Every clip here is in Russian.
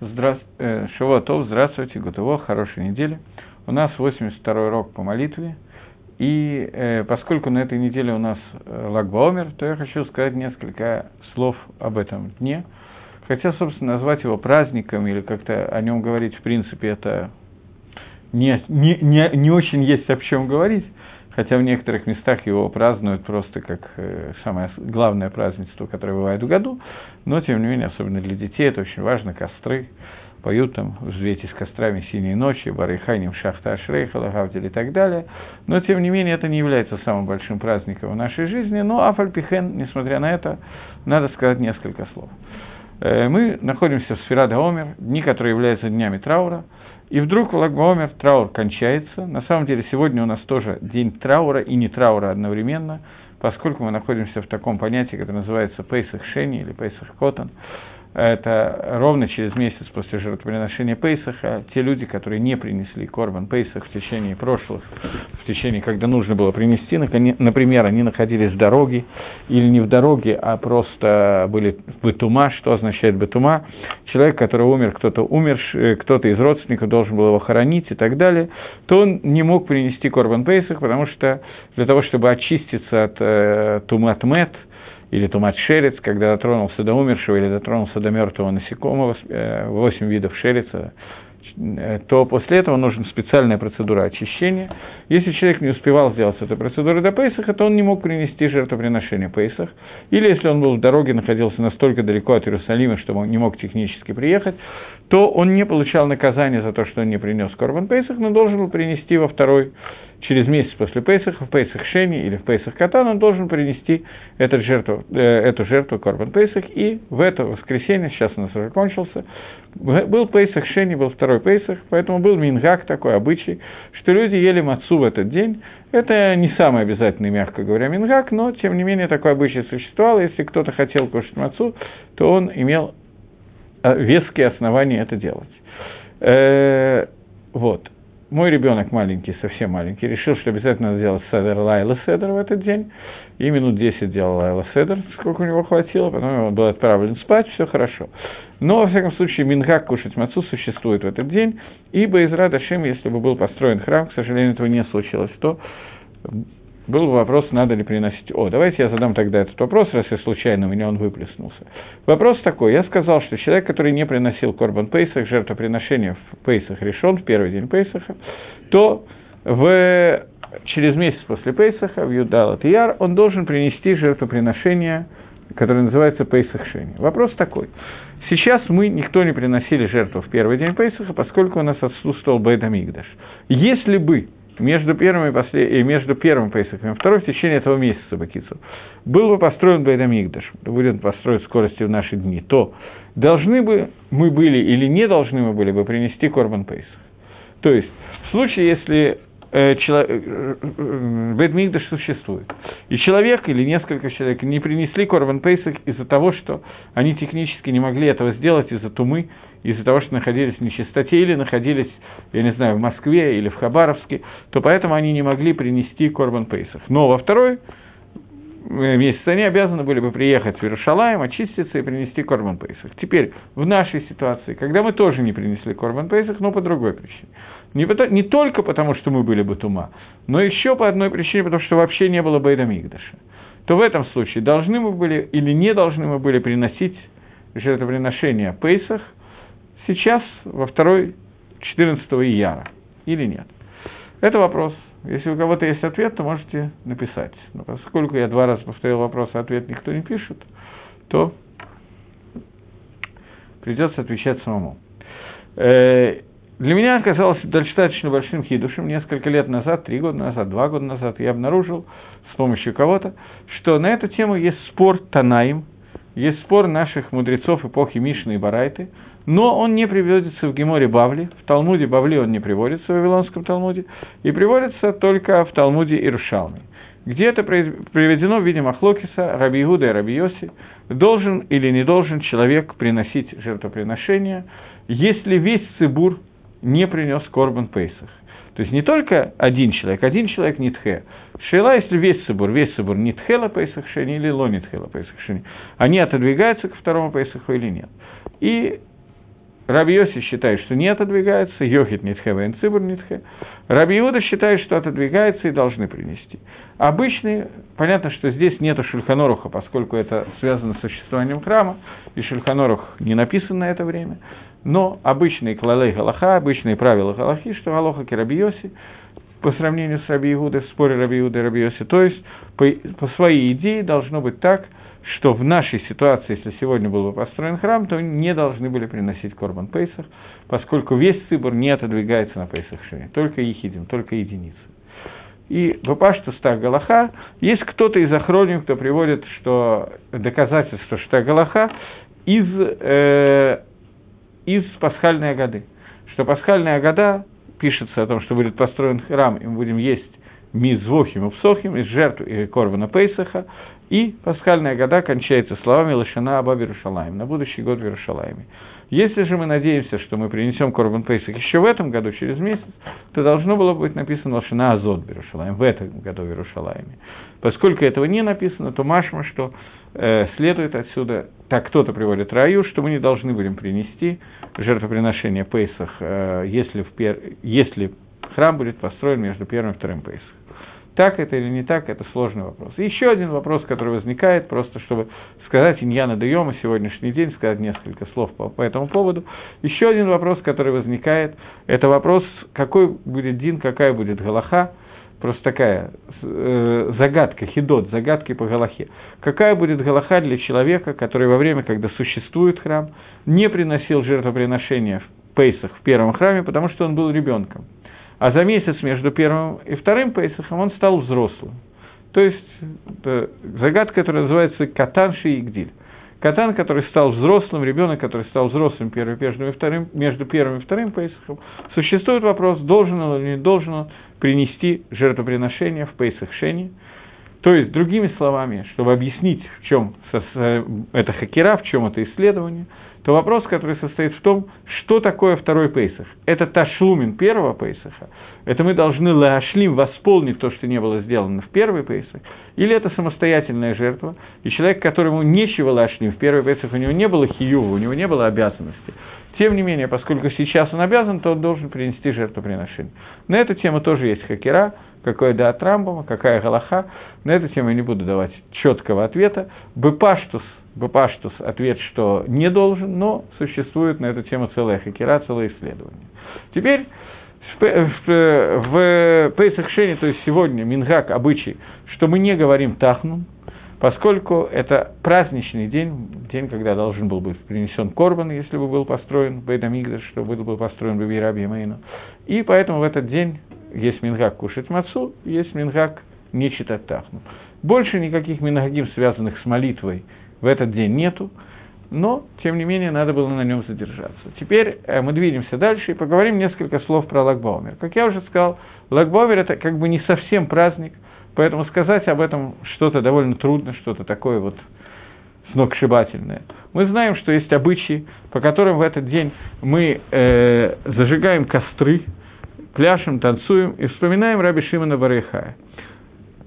Здра... Э, Шавуатов, здравствуйте, Гутово, хорошей недели. У нас 82-й урок по молитве, и э, поскольку на этой неделе у нас э, Лагбаомер, то я хочу сказать несколько слов об этом дне. Хотя, собственно, назвать его праздником или как-то о нем говорить, в принципе, это не, не, не, не очень есть о чем говорить, хотя в некоторых местах его празднуют просто как э, самое главное празднество, которое бывает в году, но, тем не менее, особенно для детей это очень важно, костры, поют там «Взвейтесь кострами синей ночи», «Барайханим шахта ашрейха», «Лагавдиль» и так далее. Но, тем не менее, это не является самым большим праздником в нашей жизни, но Афальпихен, несмотря на это, надо сказать несколько слов. Э, мы находимся в Сферада Омер, дни, которые являются днями траура, и вдруг в траур кончается. На самом деле сегодня у нас тоже день траура и не траура одновременно – поскольку мы находимся в таком понятии, которое называется Пейсах Шени или Пейсах Котан, это ровно через месяц после жертвоприношения Пейсаха, те люди, которые не принесли Корбан Пейсах в течение прошлых, в течение, когда нужно было принести, например, они находились в дороге, или не в дороге, а просто были в Бетума, что означает Бетума, человек, который умер, кто-то умер, кто-то из родственников должен был его хоронить и так далее, то он не мог принести Корбан Пейсах, потому что для того, чтобы очиститься от э, Тумат Мет, или тумат шерец, когда дотронулся до умершего или дотронулся до мертвого насекомого, э, восемь видов шерица, э, то после этого нужна специальная процедура очищения. Если человек не успевал сделать эту процедуру до Пейсаха, то он не мог принести жертвоприношение Пейсах. Или если он был в дороге, находился настолько далеко от Иерусалима, что он не мог технически приехать, то он не получал наказания за то, что он не принес Корбан Пейсах, но должен был принести во второй через месяц после Пейсаха, в Пейсах Шени или в Пейсах Катан, он должен принести эту жертву, э, эту жертву Корбан Пейсах, и в это воскресенье, сейчас у нас уже кончился, был Пейсах Шени, был второй Пейсах, поэтому был Мингак такой обычай, что люди ели мацу в этот день. Это не самый обязательный, мягко говоря, Мингак, но, тем не менее, такой обычай существовал. Если кто-то хотел кушать мацу, то он имел веские основания это делать. Э, вот мой ребенок маленький, совсем маленький, решил, что обязательно надо делать седер Лайла Седер в этот день. И минут 10 делал Лайла Седер, сколько у него хватило, потом он был отправлен спать, все хорошо. Но, во всяком случае, Мингак кушать мацу существует в этот день, ибо из Радашем, если бы был построен храм, к сожалению, этого не случилось, то был вопрос, надо ли приносить. О, давайте я задам тогда этот вопрос, раз я случайно у меня он выплеснулся. Вопрос такой. Я сказал, что человек, который не приносил Корбан Пейсах, жертвоприношение в Пейсах решен, в первый день Пейсаха, то в, через месяц после Пейсаха, в Юдалат Яр, он должен принести жертвоприношение, которое называется Пейсах Шени. Вопрос такой. Сейчас мы никто не приносили жертву в первый день Пейсаха, поскольку у нас отсутствовал Бейдамигдаш. Если бы между первым и, послед... и между первым Пейсахом и вторым в течение этого месяца Бакицу был бы построен Байдамигдаш, будет построен скоростью в наши дни, то должны бы мы были или не должны мы были бы принести Корбан Пейсах. То есть, в случае, если Бедмигдаш существует. И человек или несколько человек не принесли Корбан Пейсах из-за того, что они технически не могли этого сделать из-за тумы, из-за того, что находились в нечистоте или находились, я не знаю, в Москве или в Хабаровске, то поэтому они не могли принести Корбан Пейсах. Но во второй э, месяц они обязаны были бы приехать в Иерушалаем, очиститься и принести Корбан Пейсах. Теперь, в нашей ситуации, когда мы тоже не принесли Корбан Пейсах, но по другой причине. Не, потому, не только потому, что мы были бы тума, но еще по одной причине, потому что вообще не было Бейда Мигдаша. То в этом случае должны мы были или не должны мы были приносить жертвоприношение Пейсах – сейчас во второй 14 ияра или нет? Это вопрос. Если у кого-то есть ответ, то можете написать. Но поскольку я два раза повторил вопрос, а ответ никто не пишет, то придется отвечать самому. Для меня оказалось достаточно большим хидушем. Несколько лет назад, три года назад, два года назад я обнаружил с помощью кого-то, что на эту тему есть спор Танаим, есть спор наших мудрецов эпохи Мишны и Барайты – но он не приводится в Геморе Бавли, в Талмуде Бавли он не приводится, в Вавилонском Талмуде, и приводится только в Талмуде Ирушалме. Где это приведено в виде Махлокиса, Раби Иуда и Раби Йоси, должен или не должен человек приносить жертвоприношение, если весь цибур не принес Корбан Пейсах. То есть не только один человек, один человек не тхе. Шейла, если весь цибур, весь цибур не тхела Пейсах Шени или ло не тхела Пейсах Шени, они отодвигаются к второму Пейсаху или нет. И Раби Йоси считает, что не отодвигается, Йохит Нитхе, Вен Цибур Нитхе. Раби Иуда считает, что отодвигается и должны принести. Обычные, понятно, что здесь нет Шульханоруха, поскольку это связано с существованием храма, и Шульханорух не написан на это время, но обычные клалей Галаха, обычные правила Галахи, что Галоха Керабиоси, по сравнению с Раби Иудой, в споре Раби Иуды и Раби Йоси, то есть по, по своей идее должно быть так – что в нашей ситуации, если сегодня был бы построен храм, то не должны были приносить Корбан Пейсах, поскольку весь цибор не отодвигается на Пейсах Шире, только ехидим, только единицы. И в Пашту Стах Галаха есть кто-то из охроним, кто приводит что доказательство Штах Галаха из, э, из пасхальной годы. Что пасхальная года пишется о том, что будет построен храм, и мы будем есть мизвохим и псохим, из жертв и корбана Пейсаха, и пасхальная года кончается словами «Лошана Аба Верушалаем» на будущий год в Верушалаеме. Если же мы надеемся, что мы принесем Корбан Пейсах еще в этом году, через месяц, то должно было быть написано «Лошана Азот Верушалаем» в этом году в Верушалаеме. Поскольку этого не написано, то машма, что следует отсюда, так кто-то приводит раю, что мы не должны будем принести жертвоприношение Пейсах, э, если, в пер... если храм будет построен между первым и вторым Пейсах. Так это или не так, это сложный вопрос. Еще один вопрос, который возникает, просто чтобы сказать Иньяна Дайома сегодняшний день, сказать несколько слов по, по этому поводу. Еще один вопрос, который возникает, это вопрос, какой будет Дин, какая будет Галаха, просто такая э, загадка, хидот, загадки по Галахе. Какая будет Галаха для человека, который во время, когда существует храм, не приносил жертвоприношения в Пейсах в первом храме, потому что он был ребенком а за месяц между первым и вторым Пейсахом он стал взрослым. То есть загадка, которая называется Катанши и Игдиль. Катан, который стал взрослым, ребенок, который стал взрослым первым, и вторым, между первым и вторым Пейсахом, существует вопрос, должен он или не должен он принести жертвоприношение в Пейсах Шени. То есть, другими словами, чтобы объяснить, в чем это хакера, в чем это исследование – то вопрос, который состоит в том, что такое второй Пейсах. Это ташлумин первого Пейсаха, это мы должны лаашлим восполнить то, что не было сделано в первый Пейсах, или это самостоятельная жертва, и человек, которому нечего лаашлим в первый Пейсах, у него не было хиюва, у него не было обязанности. Тем не менее, поскольку сейчас он обязан, то он должен принести жертвоприношение. На эту тему тоже есть хакера, какой да от Рамбама, какая галаха. На эту тему я не буду давать четкого ответа. Бепаштус – Бапаштус ответ, что не должен, но существует на эту тему целая хакера, целое исследование. Теперь в Пейсах то есть сегодня, Мингак, обычай, что мы не говорим Тахнун, поскольку это праздничный день, день, когда должен был быть принесен Корбан, если бы был построен Бейдамигдаш, что был бы построен Бабираби Мейну. И поэтому в этот день есть Мингак кушать мацу, есть Мингак не читать Тахну. Больше никаких Мингагим, связанных с молитвой, в этот день нету, но, тем не менее, надо было на нем задержаться. Теперь э, мы двинемся дальше и поговорим несколько слов про Лагбаумер. Как я уже сказал, Лагбаумер – это как бы не совсем праздник, поэтому сказать об этом что-то довольно трудно, что-то такое вот сногсшибательное. Мы знаем, что есть обычаи, по которым в этот день мы э, зажигаем костры, пляшем, танцуем и вспоминаем Раби Шимона Барейхая –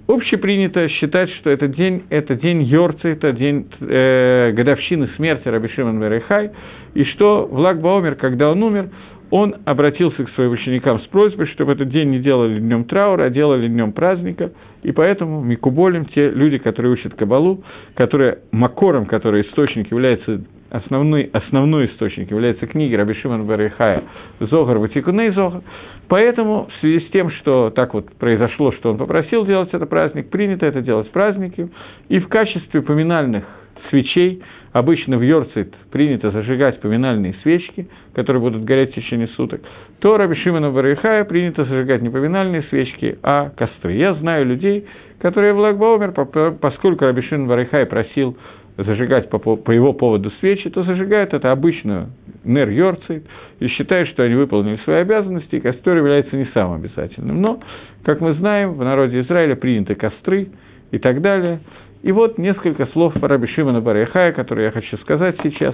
Общепринято считать, что этот день – это день Йорца, это день э, годовщины смерти Раби Шимон Берехай, и что в Лагбаомер, когда он умер, он обратился к своим ученикам с просьбой, чтобы этот день не делали днем траура, а делали днем праздника, и поэтому Микуболем, те люди, которые учат Кабалу, которые Макором, который источник является основной, основной источник является книги Раби Шимон Барихая «Зогар Ватикуней Зогар». Поэтому в связи с тем, что так вот произошло, что он попросил делать этот праздник, принято это делать праздники, и в качестве поминальных свечей обычно в Йорцит принято зажигать поминальные свечки, которые будут гореть в течение суток, то Раби Шимона принято зажигать не поминальные свечки, а костры. Я знаю людей, которые в Лагбаумер, поскольку Раби Шимон просил зажигать по, по его поводу свечи, то зажигают это обычную нер Йорцит и считают, что они выполнили свои обязанности, и костер является не самым обязательным. Но, как мы знаем, в народе Израиля приняты костры и так далее. И вот несколько слов про Раби Шимона Баряхая, которые я хочу сказать сейчас,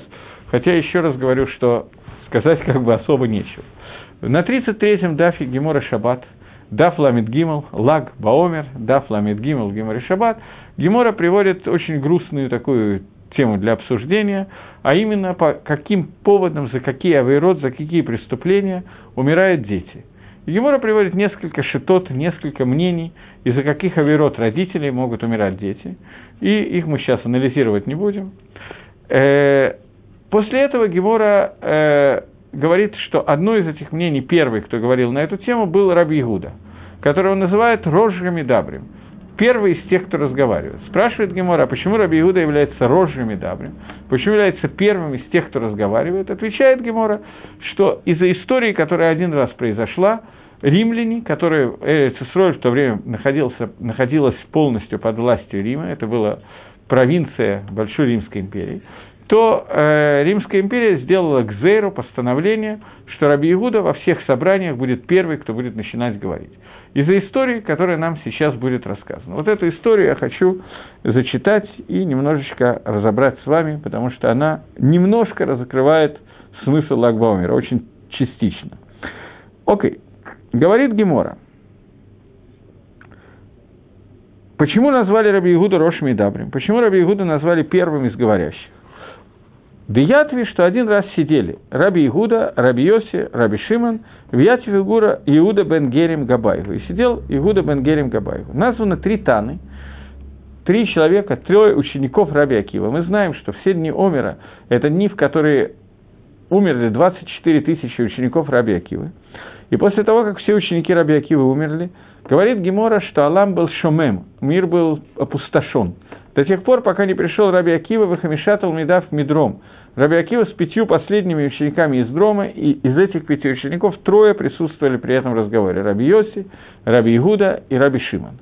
хотя еще раз говорю, что сказать как бы особо нечего. На 33-м дафе Гемора Шаббат, Даф Ламид Гимл, Лаг Баомер, Даф Ламид Гимл, Гемора Шаббат, Гемора приводит очень грустную такую тему для обсуждения, а именно по каким поводам, за какие авейрот, за какие преступления умирают дети. Гемора приводит несколько шитот, несколько мнений, из-за каких авейрот родителей могут умирать дети. И их мы сейчас анализировать не будем. Э, после этого Гемора э, говорит, что одно из этих мнений, первый, кто говорил на эту тему, был Раби Игуда, которого называют Рожгами Дабрим – первый из тех, кто разговаривает. Спрашивает Гемора, а почему Раби Иуда является рожжами Дабрим? Почему является первым из тех, кто разговаривает? Отвечает Гемора, что из-за истории, которая один раз произошла, римляне, которые Цисроль в то время находился, находилась полностью под властью Рима, это была провинция Большой Римской империи, то э, Римская империя сделала к Зейру постановление, что Раби Игуда во всех собраниях будет первый, кто будет начинать говорить из-за истории, которая нам сейчас будет рассказана. Вот эту историю я хочу зачитать и немножечко разобрать с вами, потому что она немножко разокрывает смысл Лагбаумера, очень частично. Окей, говорит Гемора. Почему назвали Раби Игуда Рошми Дабрим? Почему Раби Игуда назвали первым из говорящих? Деятви, что один раз сидели Раби Игуда, Раби Йоси, Раби Шиман, в Ятве Гура Иуда бен Герем Габаеву. И сидел Иуда бен Герем Габаеву. Названы три Таны, три человека, трое учеников Раби Акива. Мы знаем, что все дни Омера – это дни, в которые умерли 24 тысячи учеников Раби Акивы. И после того, как все ученики Раби Акивы умерли, говорит Гемора, что Алам был шомем, мир был опустошен. До тех пор, пока не пришел Раби Акива, Вахамишатал Медав Мидром – Раби Акива с пятью последними учениками из Дрома, и из этих пяти учеников трое присутствовали при этом разговоре. Раби Йоси, Раби Игуда и Раби Шиман.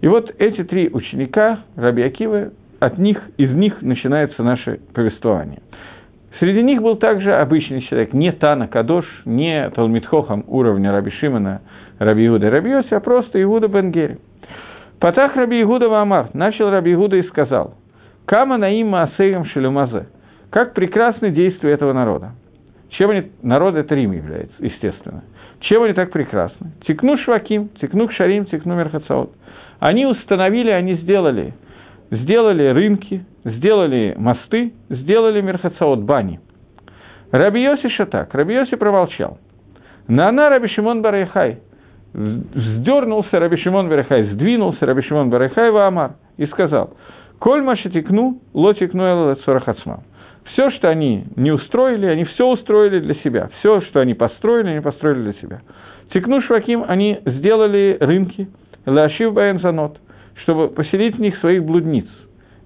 И вот эти три ученика, Раби Акивы, от них, из них начинается наше повествование. Среди них был также обычный человек, не Тана Кадош, не Талмитхохам уровня Раби Шимана, Раби Игуда и Раби Йоси, а просто Игуда Бенгери. Патах Раби Игуда Ваамар, начал Раби Игуда и сказал, «Кама наим маасеем шелюмазе». Как прекрасны действия этого народа. Чем они, народ это Рим является, естественно. Чем они так прекрасны? Текну шваким, текну шарим, текну мерхацаот. Они установили, они сделали. Сделали рынки, сделали мосты, сделали מרחצאות, бани. Раби Йоси так, Раби Йоси промолчал. נענה Раби Шимон Бар Йохай. Вздернулся Раби Шимон Бар Йохай, сдвинулся Раби Шимон Бар Йохай ואמר и сказал, «כל מה שתיקנו, לא תיקנו אלא לצורך עצמן». Все, что они не устроили, они все устроили для себя. Все, что они построили, они построили для себя. תיקנו שווקים, они сделали рынки, Лашив Баянзанот, чтобы поселить в них своих блудниц.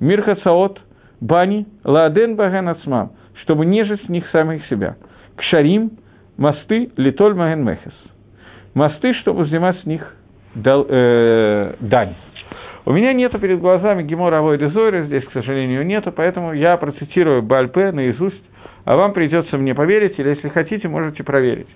Мир Хацаот, бани, Ладен Баган Ацмам, чтобы нежить в них самих себя. Кшарим, мосты, Литоль Маген Мехес. Мосты, чтобы взимать с них дал, э, дань. У меня нету перед глазами Гемора Авойда Зойра, здесь, к сожалению, нету, поэтому я процитирую Бальпе наизусть, а вам придется мне поверить, или если хотите, можете проверить.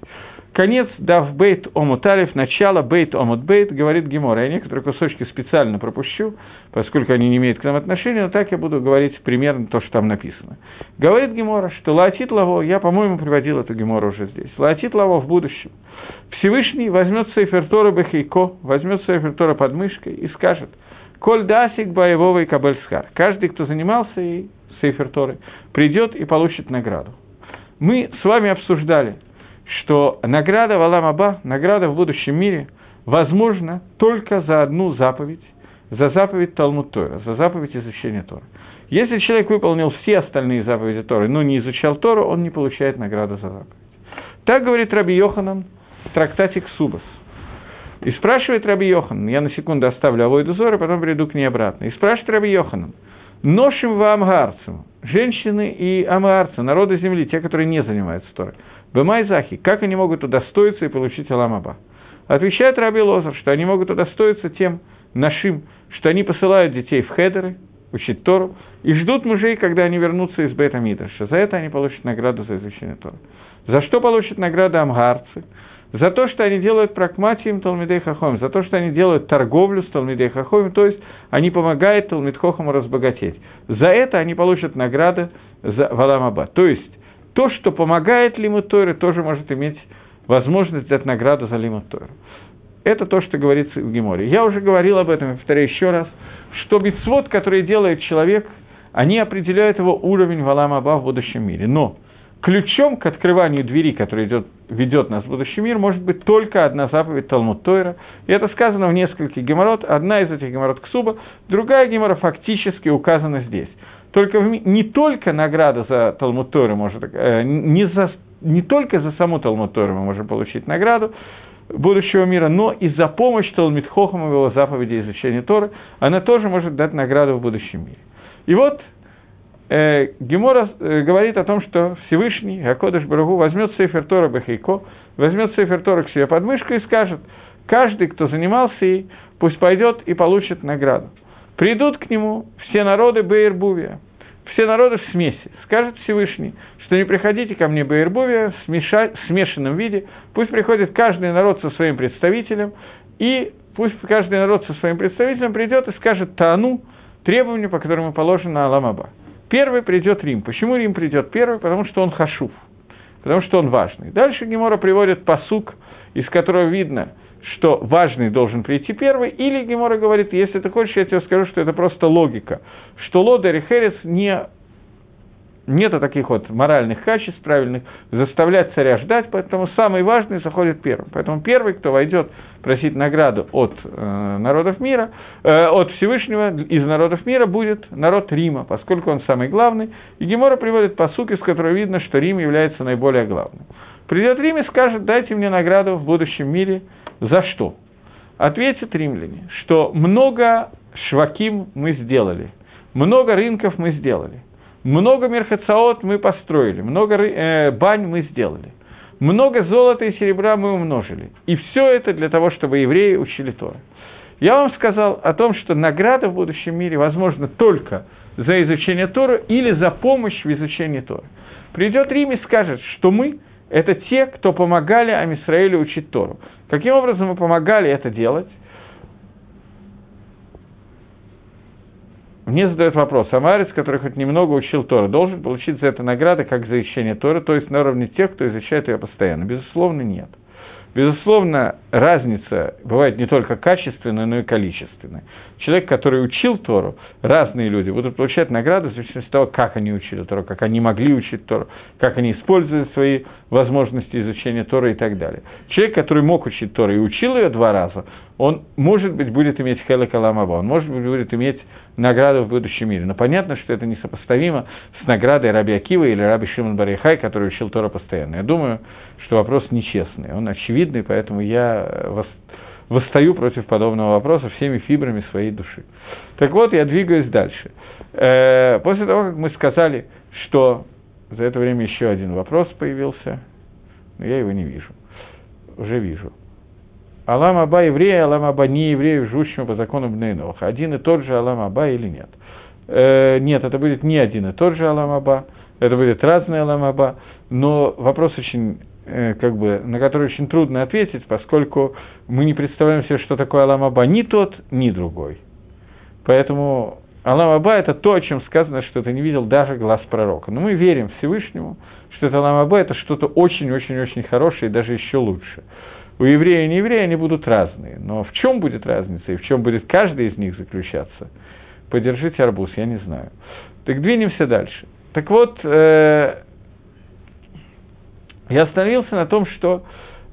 Конец Дав Бейт Омуталев, начало Бейт Омут Бейт, говорит Гемора. Я некоторые кусочки специально пропущу, поскольку они не имеют к нам отношения, но так я буду говорить примерно то, что там написано. Говорит Гемора, что Лаатит Лаво, я, по-моему, приводил эту Гемору уже здесь, Лаатит Лаво в будущем. Всевышний возьмет Сейфертора Бехейко, возьмет Сейфертора под мышкой и скажет – Коль дасик боевого и кабельсхар. Каждый, кто занимался и Сейфер Торы, придет и получит награду. Мы с вами обсуждали, что награда в Аламаба, награда в будущем мире, возможна только за одну заповедь, за заповедь Талмуд Тора, за заповедь изучения Тора. Если человек выполнил все остальные заповеди Торы, но не изучал Тору, он не получает награду за заповедь. Так говорит Раби Йоханан в трактате Ксубас. И спрашивает Раби Йохан, я на секунду оставлю Авойду Зора, потом приду к ней обратно. И спрашивает Раби Йоханан, ношим вам амгарцу, женщины и амгарцы, народы земли, те, которые не занимаются Торой, Бемайзахи, как они могут удостоиться и получить Аламаба? Отвечает Раби Лозер, что они могут удостоиться тем нашим, что они посылают детей в хедеры, учить Тору, и ждут мужей, когда они вернутся из Бета Мидраша. За это они получат награду за изучение Тора. За что получат награду амгарцы? За то, что они делают прагматием Талмидей Хахом, за то, что они делают торговлю с Талмидей Хахом, то есть они помогают Талмид Хохому разбогатеть. За это они получат награды за Валамаба. То есть то, что помогает Лимут Тойры, тоже может иметь возможность дать награду за Лимут Тойру. Это то, что говорится в Геморе. Я уже говорил об этом, повторяю еще раз, что битсвод, который делает человек, они определяют его уровень Валамаба в будущем мире. Но ключом к открыванию двери, которая идет, ведет нас в будущий мир, может быть только одна заповедь Талмуд Тойра. И это сказано в нескольких геморрот. Одна из этих геморрот Ксуба, другая гемора фактически указана здесь. Только не только награда за Талмуд Тойра может, э, не, за, не только за саму Талмуд Тойру мы можем получить награду, будущего мира, но и за помощь Талмит Хохам в его заповеди изучения Торы, она тоже может дать награду в будущем мире. И вот э, Гемора э, говорит о том, что Всевышний, Акодыш Барагу, возьмет Сейфер Тора Бахейко, возьмет Сейфер Тора к себе под мышку и скажет, каждый, кто занимался ей, пусть пойдет и получит награду. Придут к нему все народы Бейрбувия, все народы в смеси, скажет Всевышний, что не приходите ко мне Бейрбувия в, смеша... смешанном виде, пусть приходит каждый народ со своим представителем, и пусть каждый народ со своим представителем придет и скажет Тану, требования, по которым положено Аламаба. Первый придет Рим. Почему Рим придет первый? Потому что он хашув, потому что он важный. Дальше Гемора приводит посук, из которого видно, что важный должен прийти первый, или Гемора говорит, если ты хочешь, я тебе скажу, что это просто логика, что Лода и Херес не нету таких вот моральных качеств правильных, заставлять царя ждать, поэтому самый важный заходит первым. Поэтому первый, кто войдет просить награду от э, народов мира, э, от Всевышнего из народов мира будет народ Рима, поскольку он самый главный. И Гемора приводит посуки, с которой видно, что Рим является наиболее главным. Придет Рим и скажет, дайте мне награду в будущем мире. За что? Ответят римляне, что много шваким мы сделали, много рынков мы сделали. Много мерхацаот мы построили, много э, бань мы сделали, много золота и серебра мы умножили. И все это для того, чтобы евреи учили Тору. Я вам сказал о том, что награда в будущем мире возможна только за изучение Тора или за помощь в изучении Тора. Придет Рим и скажет, что мы – это те, кто помогали Амисраилю учить Тору. Каким образом мы помогали это делать? Мне задают вопрос, Амарец, который хоть немного учил Тора, должен получить за это награды, как за изучение Тора, то есть на уровне тех, кто изучает ее постоянно? Безусловно, нет. Безусловно, разница бывает не только качественная, но и количественная. Человек, который учил Тору, разные люди будут получать награды в зависимости от того, как они учили Тору, как они могли учить Тору, как они используют свои возможности изучения Тора и так далее. Человек, который мог учить Тору и учил ее два раза, он, может быть, будет иметь хелек аламаба, он, может быть, будет иметь награду в будущем мире. Но понятно, что это несопоставимо с наградой Раби Акива или Раби Шимон Барихай, который учил Тора постоянно. Я думаю, что вопрос нечестный, он очевидный, поэтому я восстаю против подобного вопроса всеми фибрами своей души. Так вот, я двигаюсь дальше. Э, после того, как мы сказали, что за это время еще один вопрос появился, но я его не вижу. Уже вижу. Алам Аба еврея, Алам Аба не еврею, живущему по закону Бнейноха. Один и тот же Алам Аба или нет? Э, нет, это будет не один и тот же Алам Аба, это будет разный Алам Аба, но вопрос очень э, как бы, на который очень трудно ответить, поскольку мы не представляем себе, что такое Алам Аба, ни тот, ни другой. Поэтому Алам Аба – это то, о чем сказано, что ты не видел даже глаз пророка. Но мы верим Всевышнему, что это Алам Аба – это что-то очень-очень-очень хорошее и даже еще лучше у еврея и нееврея они будут разные. Но в чем будет разница и в чем будет каждый из них заключаться, подержите арбуз, я не знаю. Так двинемся дальше. Так вот, э, я остановился на том, что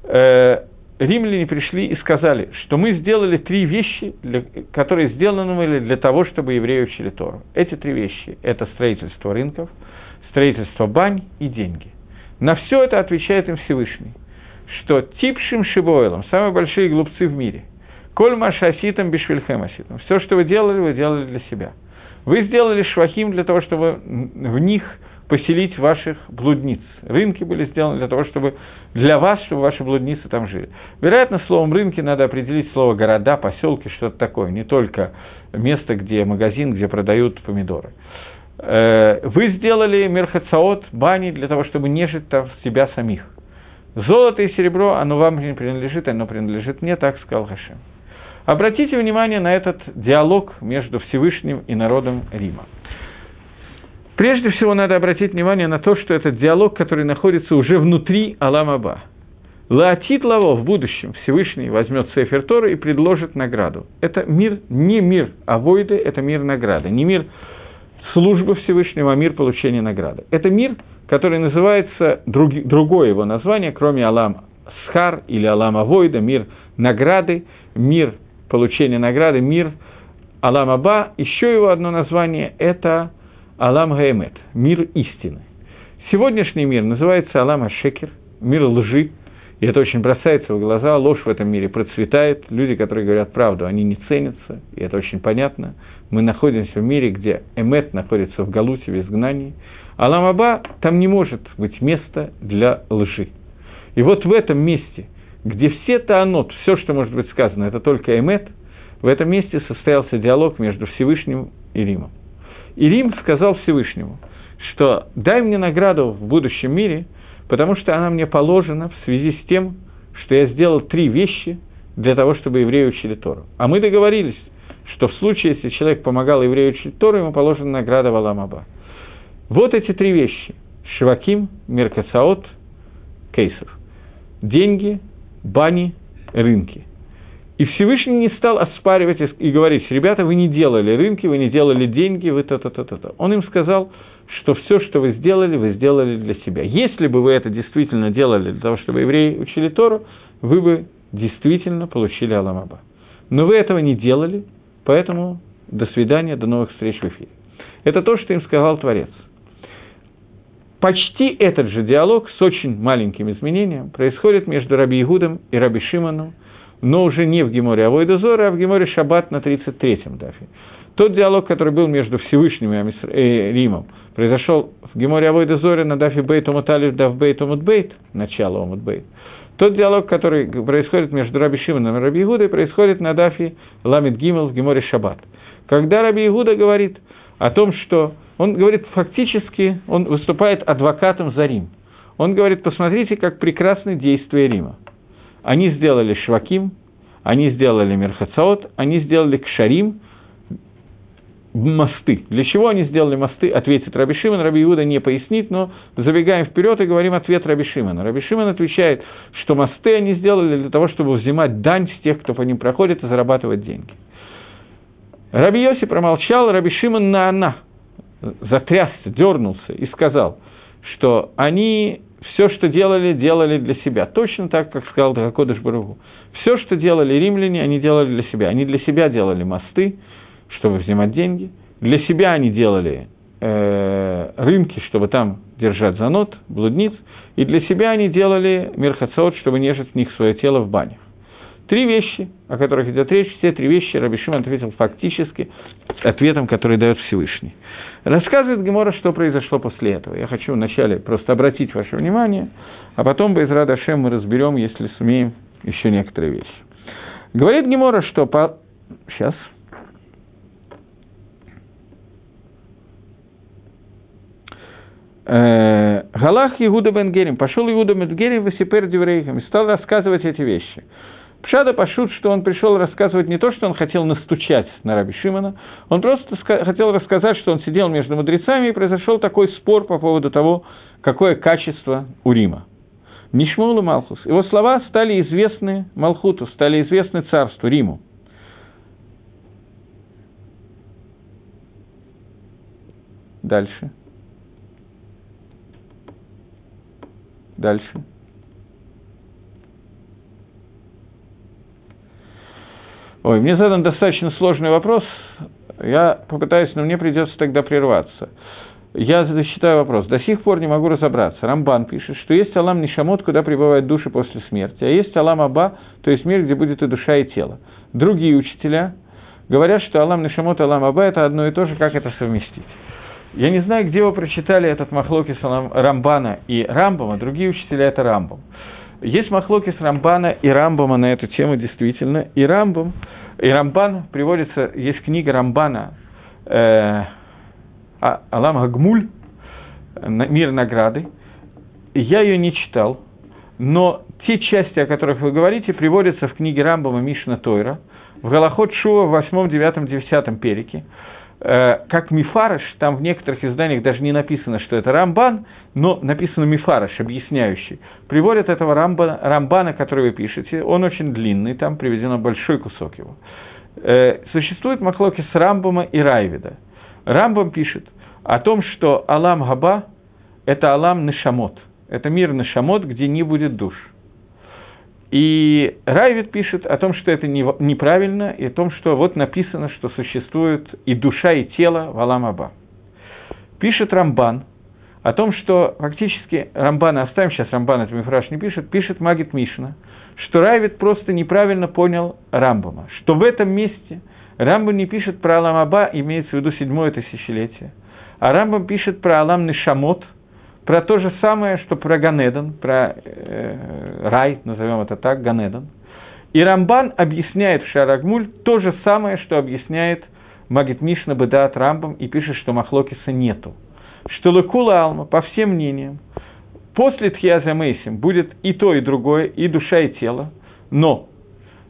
э, римляне пришли и сказали, что мы сделали три вещи, для, которые сделаны были для того, чтобы евреи учили Тору. Эти три вещи – это строительство рынков, строительство бань и деньги. На все это отвечает им Всевышний что типшим шибойлом, самые большие глупцы в мире, коль машаситам бишвильхем аситам, все, что вы делали, вы делали для себя. Вы сделали швахим для того, чтобы в них поселить ваших блудниц. Рынки были сделаны для того, чтобы для вас, чтобы ваши блудницы там жили. Вероятно, словом рынки надо определить слово города, поселки, что-то такое, не только место, где магазин, где продают помидоры. Э, вы сделали мерхацаот, бани для того, чтобы нежить там себя самих. Золото и серебро, оно вам не принадлежит, оно принадлежит мне, так сказал Хашем. Обратите внимание на этот диалог между Всевышним и народом Рима. Прежде всего надо обратить внимание на то, что этот диалог, который находится уже внутри Аламаба. Лаатит Лаво в будущем Всевышний возьмет Сефер Тора и предложит награду. Это мир, не мир авойды, это мир награды, не мир служба Всевышнего, а мир получения награды. Это мир, который называется, друг, другое его название, кроме Алам Схар или Алам Авойда, мир награды, мир получения награды, мир Алам Аба, еще его одно название – это Алам Гаэмет, мир истины. Сегодняшний мир называется Алам Ашекер, мир лжи, и это очень бросается в глаза, ложь в этом мире процветает, люди, которые говорят правду, они не ценятся, и это очень понятно. Мы находимся в мире, где Эмет находится в Галуте, в изгнании, а Ламаба там не может быть места для лжи. И вот в этом месте, где все таанот, все, что может быть сказано, это только Эмет, в этом месте состоялся диалог между Всевышним и Римом. И Рим сказал Всевышнему, что дай мне награду в будущем мире, потому что она мне положена в связи с тем, что я сделал три вещи для того, чтобы евреи учили Тору. А мы договорились, что в случае, если человек помогал еврею учить Тору, ему положена награда в Аламаба. Вот эти три вещи. Шиваким, Меркасаот, Кейсов. Деньги, бани, рынки – и Всевышний не стал оспаривать и говорить, ребята, вы не делали рынки, вы не делали деньги, вы то-то-то-то. Он им сказал, что все, что вы сделали, вы сделали для себя. Если бы вы это действительно делали для того, чтобы евреи учили Тору, вы бы действительно получили Аламаба. Но вы этого не делали, поэтому до свидания, до новых встреч в эфире. Это то, что им сказал Творец. Почти этот же диалог с очень маленьким изменением происходит между Раби Игудом и Раби Шимоном – но уже не в Геморе Авойда Зора, а в Геморе Шаббат на 33-м дафе. Тот диалог, который был между Всевышним и э, Римом, произошел в Геморе Авойда Зоре на дафе Бейт Умуталив Дав Бейт Умут Бейт, начало Умут Бейт. Тот диалог, который происходит между Раби Шимоном и Раби Игудой, происходит на дафе Ламит Гимел в Геморе Шаббат. Когда Раби Игуда говорит о том, что он говорит фактически, он выступает адвокатом за Рим. Он говорит, посмотрите, как прекрасны действия Рима. Они сделали Шваким, они сделали Мерхацаот, они сделали Кшарим, мосты. Для чего они сделали мосты, ответит Раби Шимон, Раби Иуда не пояснит, но забегаем вперед и говорим ответ Раби Шимона. Раби Шимон отвечает, что мосты они сделали для того, чтобы взимать дань с тех, кто по ним проходит, и зарабатывать деньги. Раби Йоси промолчал, Раби Шимон на она затрясся, дернулся и сказал, что они все, что делали, делали для себя. Точно так, как сказал Дакодыш Баругу. Все, что делали римляне, они делали для себя. Они для себя делали мосты, чтобы взимать деньги. Для себя они делали э, рынки, чтобы там держать занот, блудниц. И для себя они делали мерхацот, чтобы нежить в них свое тело в банях. Три вещи, о которых идет речь, все три вещи Рабишим ответил фактически ответом, который дает Всевышний. Рассказывает Гемора, что произошло после этого. Я хочу вначале просто обратить ваше внимание, а потом без Радашем мы разберем, если сумеем, еще некоторые вещи. Говорит Гемора, что по... Сейчас. Э, Галах Иуда бен Герим, пошел Иуда бен Герим в Исипер и стал рассказывать эти вещи. Пшада Пашут, что он пришел рассказывать не то, что он хотел настучать на Раби Шимона, он просто хотел рассказать, что он сидел между мудрецами, и произошел такой спор по поводу того, какое качество у Рима. Нишмул и Малхус. Его слова стали известны Малхуту, стали известны царству, Риму. Дальше. Дальше. Ой, мне задан достаточно сложный вопрос. Я попытаюсь, но мне придется тогда прерваться. Я засчитаю вопрос. До сих пор не могу разобраться. Рамбан пишет, что есть Алам Нишамот, куда прибывают души после смерти, а есть Алам Аба, то есть мир, где будет и душа, и тело. Другие учителя говорят, что Алам Нишамот и Алам Аба – это одно и то же, как это совместить. Я не знаю, где вы прочитали этот махлоки Рамбана и Рамбама, другие учителя – это Рамбам. Есть махлоки с Рамбана и Рамбама на эту тему, действительно. И Рамбам, и Рамбан приводится, есть книга Рамбана э, а, Алам Гагмуль, «Мир награды». Я ее не читал, но те части, о которых вы говорите, приводятся в книге Рамбама Мишна Тойра, в Галахот Шува в 8, 9, 10 перике. Э, как Мифарыш, там в некоторых изданиях даже не написано, что это Рамбан, но написано Мифарыш, объясняющий. Приводят этого Рамбана, Рамбана, который вы пишете, он очень длинный, там приведено большой кусок его. Э, существует маклоки с Рамбама и Райвида. Рамбам пишет, о том, что Алам Габа – это Алам Нешамот, это мир Нешамот, где не будет душ. И Райвит пишет о том, что это неправильно, и о том, что вот написано, что существует и душа, и тело в Алам Аба. Пишет Рамбан о том, что фактически Рамбана, оставим сейчас Рамбан, это Мифраш не пишет, пишет Магит Мишна, что Райвит просто неправильно понял Рамбама, что в этом месте Рамбам не пишет про Алам Аба, имеется в виду седьмое тысячелетие, а Рамбам пишет про Алам Нишамот, про то же самое, что про Ганедан, про э, рай, назовем это так, Ганедан. И Рамбан объясняет в Шарагмуль то же самое, что объясняет Магит Мишна Бедаат Рамбам и пишет, что Махлокиса нету. Что Лекула Алма, по всем мнениям, после Тхиаза Мейсим будет и то, и другое, и душа, и тело, но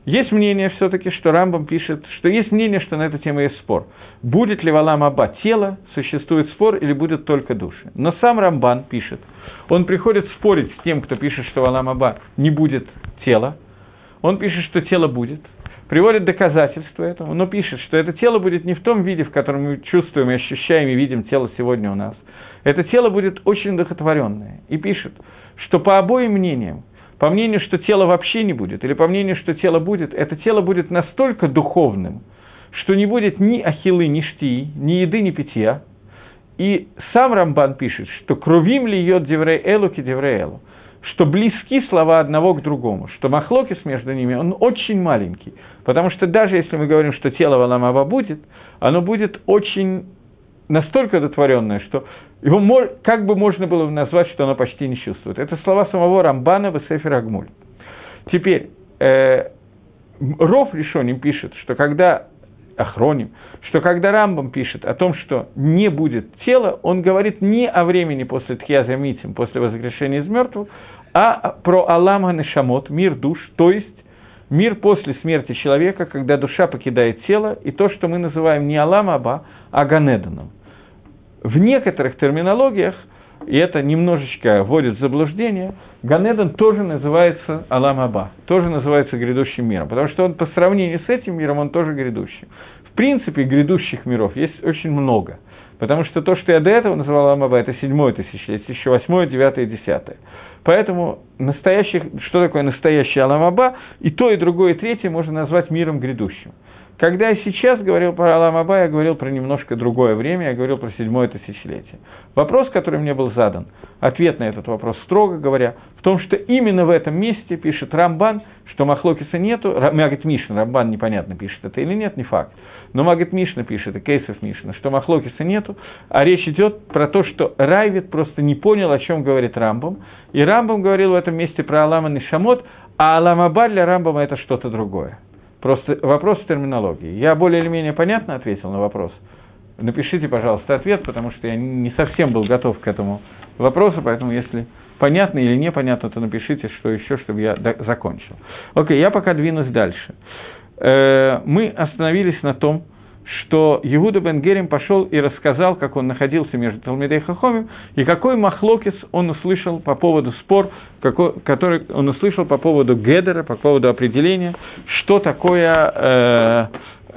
есть мнение все-таки, что Рамбам пишет, что есть мнение, что на эту тему есть спор. Будет ли Валам Аба тело, существует спор, или будет только души. Но сам Рамбан пишет, он приходит спорить с тем, кто пишет, что Валам Аба не будет тела. Он пишет, что тело будет. Приводит доказательства этому, но пишет, что это тело будет не в том виде, в котором мы чувствуем и ощущаем и видим тело сегодня у нас. Это тело будет очень дохотворенное. И пишет, что по обоим мнениям, по мнению, что тело вообще не будет, или по мнению, что тело будет, это тело будет настолько духовным, что не будет ни ахиллы, ни штии, ни еды, ни питья. И сам Рамбан пишет, что кровим йод деврей элу ки деврей элу, что близки слова одного к другому, что махлокис между ними, он очень маленький. Потому что даже если мы говорим, что тело Валамава будет, оно будет очень настолько дотворенное, что его как бы можно было назвать, что оно почти не чувствует. Это слова самого Рамбана в Сефер Агмуль. Теперь, э, Ров Решоним пишет, что когда Охроним, что когда Рамбам пишет о том, что не будет тела, он говорит не о времени после Тхьяза Митим, после воскрешения из мертвых, а про Алама Нешамот, мир душ, то есть мир после смерти человека, когда душа покидает тело, и то, что мы называем не Алам Аба, а Ганеданом. В некоторых терминологиях, и это немножечко вводит в заблуждение, Ганедан тоже называется Алам Аба, тоже называется грядущим миром, потому что он по сравнению с этим миром, он тоже грядущий. В принципе, грядущих миров есть очень много, потому что то, что я до этого называл Алам Аба, это седьмое тысячелетие, еще восьмое, девятое, десятое. Поэтому настоящий, что такое настоящий Алам Аба, и то, и другое, и третье можно назвать миром грядущим. Когда я сейчас говорил про Алам Аба, я говорил про немножко другое время, я говорил про седьмое тысячелетие. Вопрос, который мне был задан, ответ на этот вопрос, строго говоря, в том, что именно в этом месте пишет Рамбан, что Махлокиса нету, Магит Мишна, Рамбан непонятно пишет это или нет, не факт, но Магит Мишна пишет, и Кейсов Мишна, что Махлокиса нету, а речь идет про то, что Райвит просто не понял, о чем говорит Рамбам, и Рамбам говорил в этом месте про Алама Нишамот, а Алам Аба для Рамбама это что-то другое. Просто вопрос терминологии. Я более или менее понятно ответил на вопрос. Напишите, пожалуйста, ответ, потому что я не совсем был готов к этому вопросу, поэтому если понятно или непонятно, то напишите, что еще, чтобы я закончил. Окей, я пока двинусь дальше. Э, мы остановились на том, что Иуда бен Герем пошел и рассказал, как он находился между Талмидей и Хахомим, и какой махлокис он услышал по поводу спор, какой, который он услышал по поводу Гедера, по поводу определения, что такое э,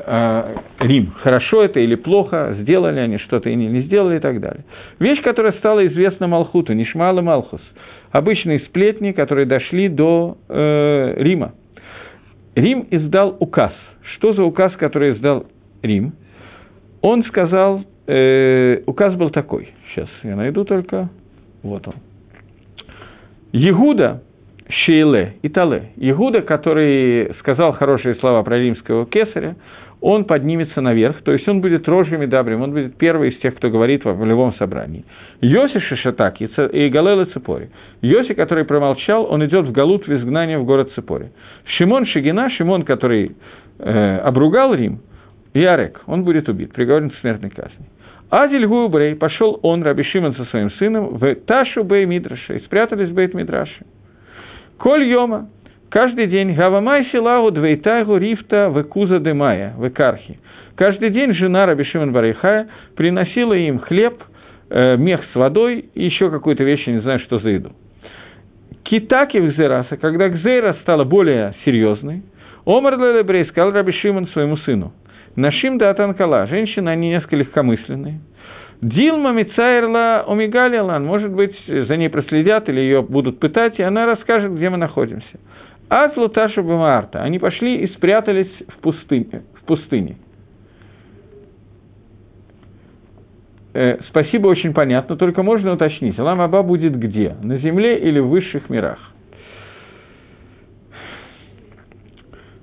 э, Рим. Хорошо это или плохо, сделали они что-то или не сделали и так далее. Вещь, которая стала известна Малхуту, Нишмал и Малхус. Обычные сплетни, которые дошли до э, Рима. Рим издал указ. Что за указ, который издал Рим, он сказал, э, указ был такой, сейчас я найду только, вот он. Егуда, Шейле и Тале. Егуда, который сказал хорошие слова про римского кесаря, он поднимется наверх, то есть он будет рожьим и добрым, он будет первый из тех, кто говорит в любом собрании. Йоси Шишатак и Галела Цепори. Йоси, который промолчал, он идет в Галут в изгнание в город Цепори. Шимон Шигина, Шимон, который э, обругал Рим, Ярек, он будет убит, приговорен к смертной казни. Азиль Губрей, пошел он, Раби Шимон, со своим сыном, в Ташу Бей Мидраша, и спрятались в Бейт Мидраши. Коль Йома, каждый день, Гавамай Силагу, Двейтайгу, Рифта, Векуза Демая, Векархи. Каждый день жена Раби Шимон Барайхая приносила им хлеб, э, мех с водой и еще какую-то вещь, я не знаю, что за еду. Китаки Гзераса, когда Гзера стала более серьезной, Омар Лелебрей сказал Раби Шимон своему сыну – Нашим да атанкала, женщины, они несколько легкомысленные. Дилма Мицайрла Омигалилан, может быть, за ней проследят или ее будут пытать, и она расскажет, где мы находимся. А Луташа Бамаарта, они пошли и спрятались в пустыне. В пустыне. Э, спасибо, очень понятно, только можно уточнить, Алам Аба будет где? На земле или в высших мирах?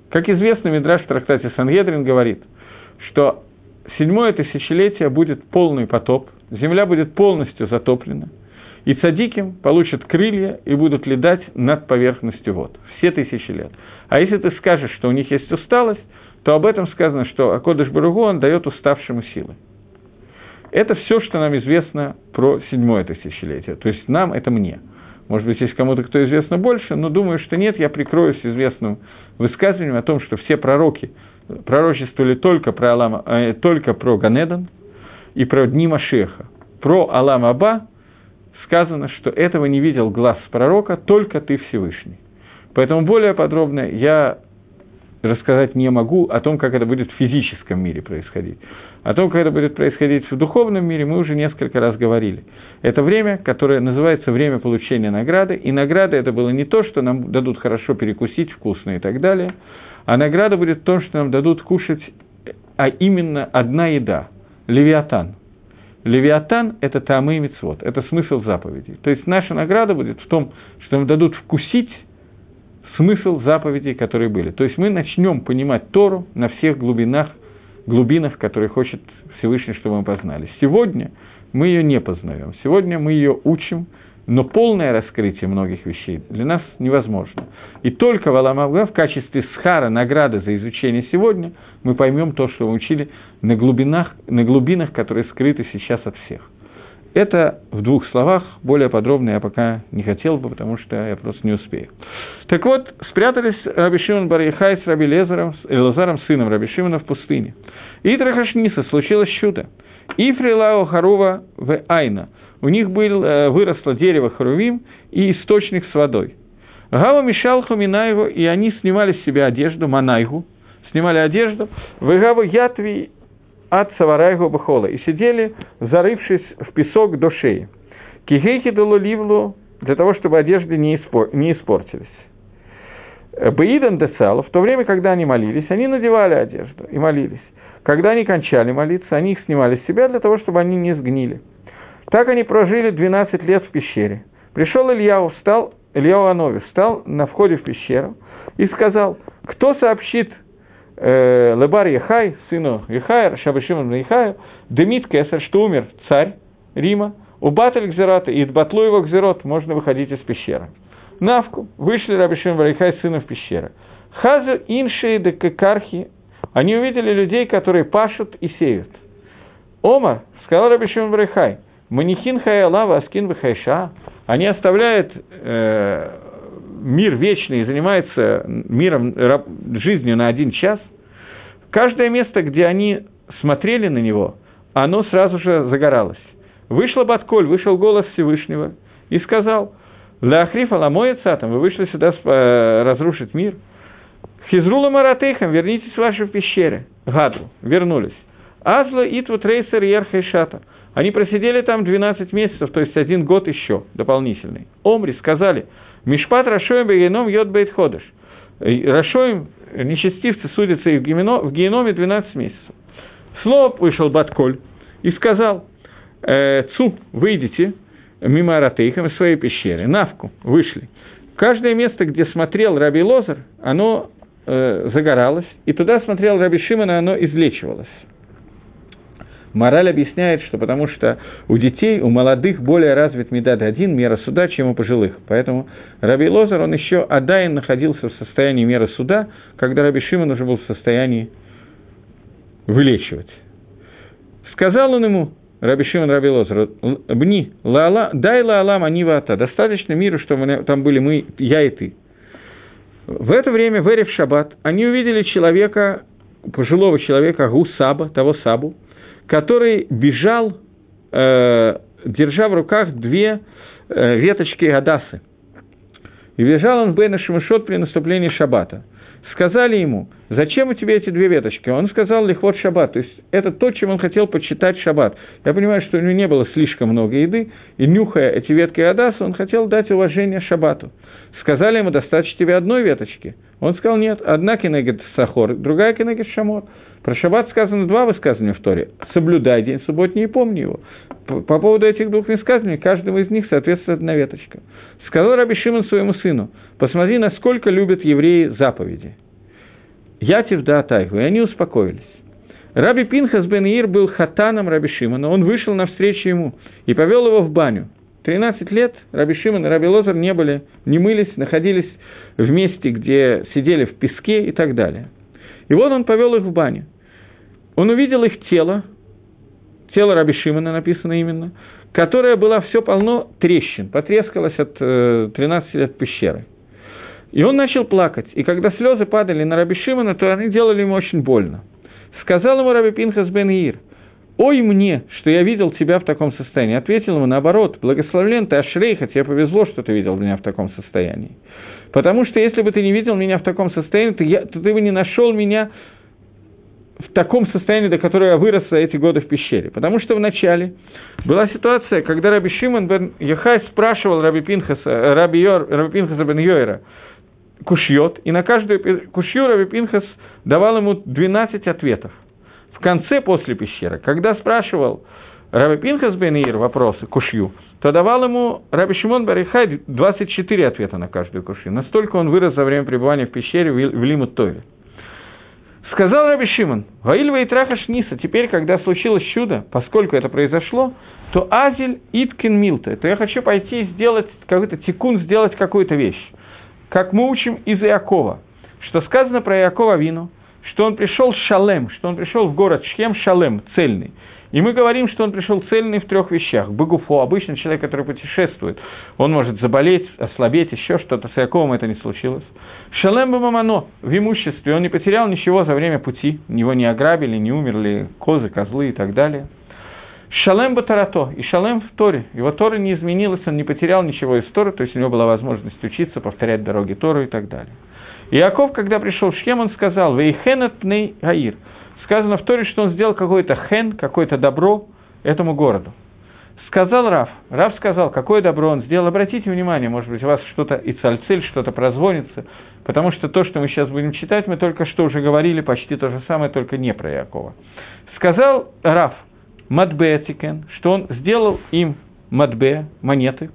Как известно, Мидраш в трактате Сангедрин говорит, что седьмое тысячелетие будет полный потоп, земля будет полностью затоплена, и цадиким получат крылья и будут летать над поверхностью вод. Все тысячи лет. А если ты скажешь, что у них есть усталость, то об этом сказано, что Акодыш Баругу он дает уставшему силы. Это все, что нам известно про седьмое тысячелетие. То есть нам, это мне. Может быть, есть кому-то, кто известно больше, но думаю, что нет, я прикроюсь известным высказыванием о том, что все пророки пророчествовали только про, Алам, э, только про Ганедан и про дни Машеха. Про Алам Аба сказано, что этого не видел глаз пророка, только ты Всевышний. Поэтому более подробно я рассказать не могу о том, как это будет в физическом мире происходить. О том, как это будет происходить в духовном мире, мы уже несколько раз говорили. Это время, которое называется время получения награды, и награда это было не то, что нам дадут хорошо перекусить, вкусно и так далее, а награда будет то, что нам дадут кушать, а именно одна еда – левиатан. Левиатан – это тамы и мицвод, это смысл заповедей. То есть наша награда будет в том, что нам дадут вкусить смысл заповедей, которые были. То есть мы начнем понимать Тору на всех глубинах, глубинах, которые хочет Всевышний, чтобы мы познали. Сегодня мы ее не познаем. Сегодня мы ее учим, но полное раскрытие многих вещей для нас невозможно. И только в Аламавга в качестве схара, награды за изучение сегодня, мы поймем то, что мы учили на глубинах, на глубинах, которые скрыты сейчас от всех. Это в двух словах, более подробно я пока не хотел бы, потому что я просто не успею. Так вот, спрятались Раби Шимон Барьяхай с Раби Лезаром, Лазаром, сыном Раби Шимона, в пустыне. И Трахашниса случилось чудо. И Фрилао Харува в Айна. У них был, э, выросло дерево Харувим и источник с водой. Гава мешал Хаминаеву, и они снимали с себя одежду, Манайгу, снимали одежду, Вегава Ятви от Саварайгу Бахола, и сидели, зарывшись в песок до шеи. Кигейки дало ливлу, для того, чтобы одежды не, испор- не испортились. Баидан Децал, в то время, когда они молились, они надевали одежду и молились. Когда они кончали молиться, они их снимали с себя для того, чтобы они не сгнили. Так они прожили 12 лет в пещере. Пришел Илья, встал, Илья Анови встал на входе в пещеру и сказал, кто сообщит э, Лебар Яхай, сыну Яхая, Шабашимон Яхаю, Демит Кесар, что умер царь Рима, у Баталь Гзерата и Батлу его Гзерот можно выходить из пещеры. Навку вышли Рабишим Барихай сына в пещеру. Хазу инши де кекархи, они увидели людей, которые пашут и сеют. Ома, сказал Рабишим Барихай, Манихин Хаялава Аскин Бахайша, они оставляют э, мир вечный и занимаются миром, жизнью на один час, каждое место, где они смотрели на него, оно сразу же загоралось. Вышла Батколь, вышел голос Всевышнего и сказал, «Ля Ахрифа ламоя цатам, вы вышли сюда э, разрушить мир. Хизрула Маратейхам, вернитесь в ваши пещеры». Гадру, вернулись. Азла Итву Трейсер Ерха и Шата. Они просидели там 12 месяцев, то есть один год еще дополнительный. Омри сказали, Мишпат Рашоем Бегеном Йод Бейт Ходыш. Рашоем, нечестивцы, судятся и в геноме 12 месяцев. Снова вышел Батколь и сказал, э, Цу, выйдите, мимо Аратейхам из своей пещеры. Навку, вышли. Каждое место, где смотрел Раби Лозер, оно э, загоралось, и туда смотрел Раби Шимон, и оно излечивалось. Мораль объясняет, что потому что у детей, у молодых более развит медад один, мера суда, чем у пожилых. Поэтому Раби Лозер, он еще Адайн находился в состоянии меры суда, когда Раби Шимон уже был в состоянии вылечивать. Сказал он ему, Раби Шимон Раби Лозер, бни, лаала, дай лаалам анивата, достаточно миру, чтобы там были мы, я и ты. В это время, в Эрев Шаббат, они увидели человека, пожилого человека, Гу Саба, того Сабу, который бежал, э, держа в руках две э, веточки Адасы. И бежал он в Бейна Шамашот при наступлении Шаббата. Сказали ему, зачем у тебя эти две веточки? Он сказал лихвот шаббат, то есть это то, чем он хотел почитать шаббат. Я понимаю, что у него не было слишком много еды, и нюхая эти ветки Адаса, он хотел дать уважение шаббату. Сказали ему, достаточно тебе одной веточки. Он сказал, нет, одна кенегет сахор, другая кенегет шамор. Про шаббат сказано два высказывания в Торе. Соблюдай день субботний и помни его. По, по поводу этих двух высказываний, каждому из них соответствует одна веточка. Сказал Раби Шимон своему сыну, посмотри, насколько любят евреи заповеди. Я Тивда Тайху, и они успокоились. Раби Пинхас бен Ир был хатаном Раби Шимона, он вышел навстречу ему и повел его в баню. 13 лет Раби Шимон и Раби Лозар не были, не мылись, находились в месте, где сидели в песке и так далее. И вот он повел их в баню. Он увидел их тело, тело Раби Шимона написано именно, которое было все полно трещин, потрескалось от э, 13 лет пещеры. И он начал плакать, и когда слезы падали на Раби Шимона, то они делали ему очень больно. Сказал ему Раби Пинхас бен Ир, «Ой мне, что я видел тебя в таком состоянии». Ответил ему наоборот, «Благословлен ты, Ашрейха, тебе повезло, что ты видел меня в таком состоянии». Потому что если бы ты не видел меня в таком состоянии, то, я, то ты бы не нашел меня в таком состоянии, до которого я вырос за эти годы в пещере. Потому что вначале была ситуация, когда Раби Шимон бен Яхай спрашивал Раби Пинхаса, Раби, Йор, Раби Пинхаса бен Йойра кушьет, и на каждую кушью Раби Пинхас давал ему 12 ответов. В конце, после пещеры, когда спрашивал Раби Пинхас бен Ир вопросы кушью, то давал ему Раби Шимон Барихай 24 ответа на каждую кушью. Настолько он вырос за время пребывания в пещере в Лимут Торе. Сказал Раби Шимон, Ваильва и Трахаш Ниса, теперь, когда случилось чудо, поскольку это произошло, то Азель Иткин Милта, то я хочу пойти сделать какой-то тикун, сделать какую-то вещь. Как мы учим из Иакова, что сказано про Иакова Вину, что он пришел шалем, что он пришел в город Шхем шалем, цельный. И мы говорим, что он пришел цельный в трех вещах. Багуфо, обычно человек, который путешествует, он может заболеть, ослабеть, еще что-то. С Яковом это не случилось. Шалем Бамамано в имуществе, он не потерял ничего за время пути, его не ограбили, не умерли козы, козлы и так далее. Шалем Батарато, и Шалем в Торе. Его Тора не изменилась, он не потерял ничего из Торы, то есть у него была возможность учиться, повторять дороги Тору и так далее. Иаков, когда пришел в Шхем, он сказал, «ויחן את פני העיר». Сказано в Торе, что он сделал какой-то חן, какое-то добро этому городу. Сказал Рав, Рав сказал, какое добро он сделал. Обратите внимание, может быть, у вас что-то и צלצל, что-то прозвонится, потому что то, что мы сейчас будем читать, мы только что уже говорили почти то же самое, только не про Якова. Сказал Рав, מטבע תיקן, что он сделал им מטבע, монеты.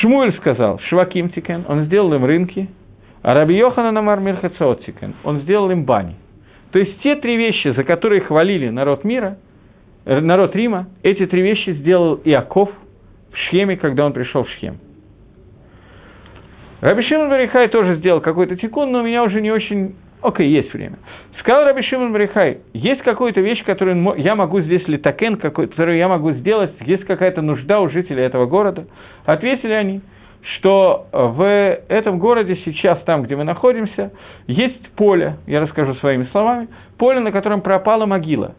Шмуэль сказал, שווקים תיקן, он сделал им рынки, а Раби Йоханан אמר מרחצאות он сделал им бани. То есть те три вещи, за которые хвалили народ мира, э, народ Рима, эти три вещи сделал Иаков в Шхеме, когда он пришел в Шхем. Раби Шимон Бар Йохай тоже сделал какой-то תיקון, но у меня уже не очень... Окей, есть время. Сказал Раби Шимон Бар Йохай, есть какая-то вещь, которую я могу здесь לתקן, которую я могу сделать, есть какая-то нужда у жителей этого города. Ответили они – что в этом городе сейчас, там, где мы находимся, есть поле, я расскажу своими словами, поле, на котором пропала могила.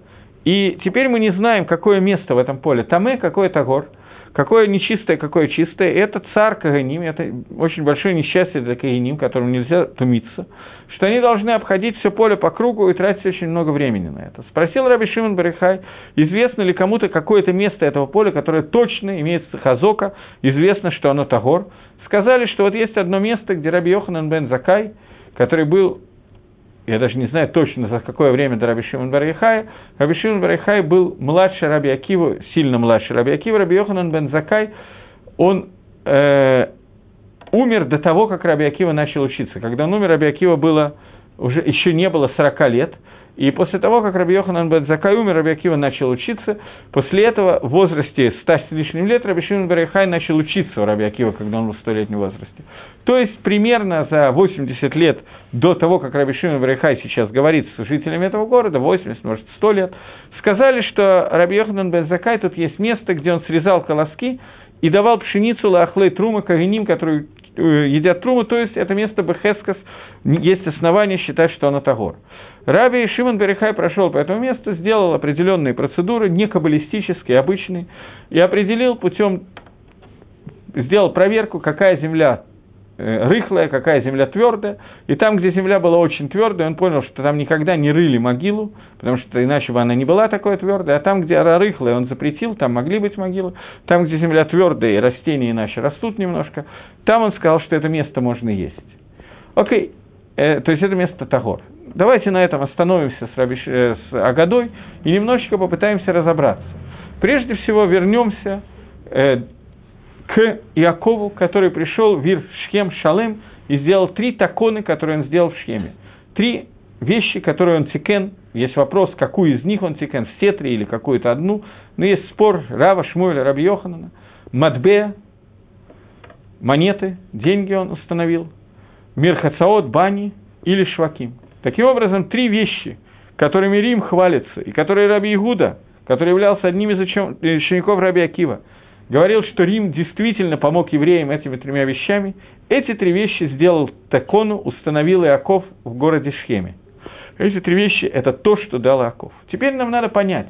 И теперь мы не знаем, какое место в этом поле. Таме, какой это гор, какое нечистое, какое чистое. Это царь Каганим, это очень большое несчастье для Каганим, которому нельзя тумиться, что они должны обходить все поле по кругу и тратить очень много времени на это. Спросил Раби Шимон Барихай, известно ли кому-то какое-то место этого поля, которое точно имеется хазока, известно, что оно Тагор. Сказали, что вот есть одно место, где Раби Йоханан бен Закай, который был я даже не знаю точно, за какое время до Раби Шимон Барихая, Раби Шимон Барихай был младше Раби Акива, сильно младше Раби Акива, Раби Йоханан бен Закай, он э, умер до того, как Раби Акива начал учиться. Когда он умер, Раби Акива было, уже еще не было 40 лет, и после того, как Раби Йоханан бен Закай умер, Раби Акива начал учиться. После этого в возрасте 100 с лишним лет Раби Шимон Барихай начал учиться у Раби Акива, когда он был в 100-летнем возрасте. То есть примерно за 80 лет до того, как Раби Шимон Барихай сейчас говорит с жителями этого города, 80, может 100 лет, сказали, что Раби Йоханан бен Закай, тут есть место, где он срезал колоски и давал пшеницу лахлей трума кавиним, которые э, едят труму, то есть это место Бехескас, есть основания считать, что оно Тагор. Раби Шимон Берехай прошел по этому месту, сделал определенные процедуры, не каббалистические, обычные, и определил путем, сделал проверку, какая земля рыхлая, какая земля твердая. И там, где земля была очень твердая, он понял, что там никогда не рыли могилу, потому что иначе бы она не была такой твердой. А там, где она рыхлая, он запретил, там могли быть могилы. Там, где земля твердая и растения иначе растут немножко, там он сказал, что это место можно есть. Окей, э, то есть это место טהור. Давайте на этом остановимся с, Раби, э, с Агадой и немножечко попытаемся разобраться. Прежде всего вернемся э, к Иакову, который пришел в Шхем שלם и сделал три таконы, которые он сделал в Шхеме. Три вещи, которые он תיקן. Есть вопрос, какую из них он תיקן, все три или какую-то одну. Но есть спор Рава Шмуэля, Раби Йоханана. Матбея, монеты, деньги он установил. Мирхацаот, бани или шваким. Таким образом, три вещи, которыми Рим хвалится, и которые Раби Игуда, который являлся одним из учеников Раби Акива, говорил, что Рим действительно помог евреям этими тремя вещами, эти три вещи сделал Такону, установил Иаков в городе Шхеме. Эти три вещи – это то, что дал Иаков. Теперь нам надо понять.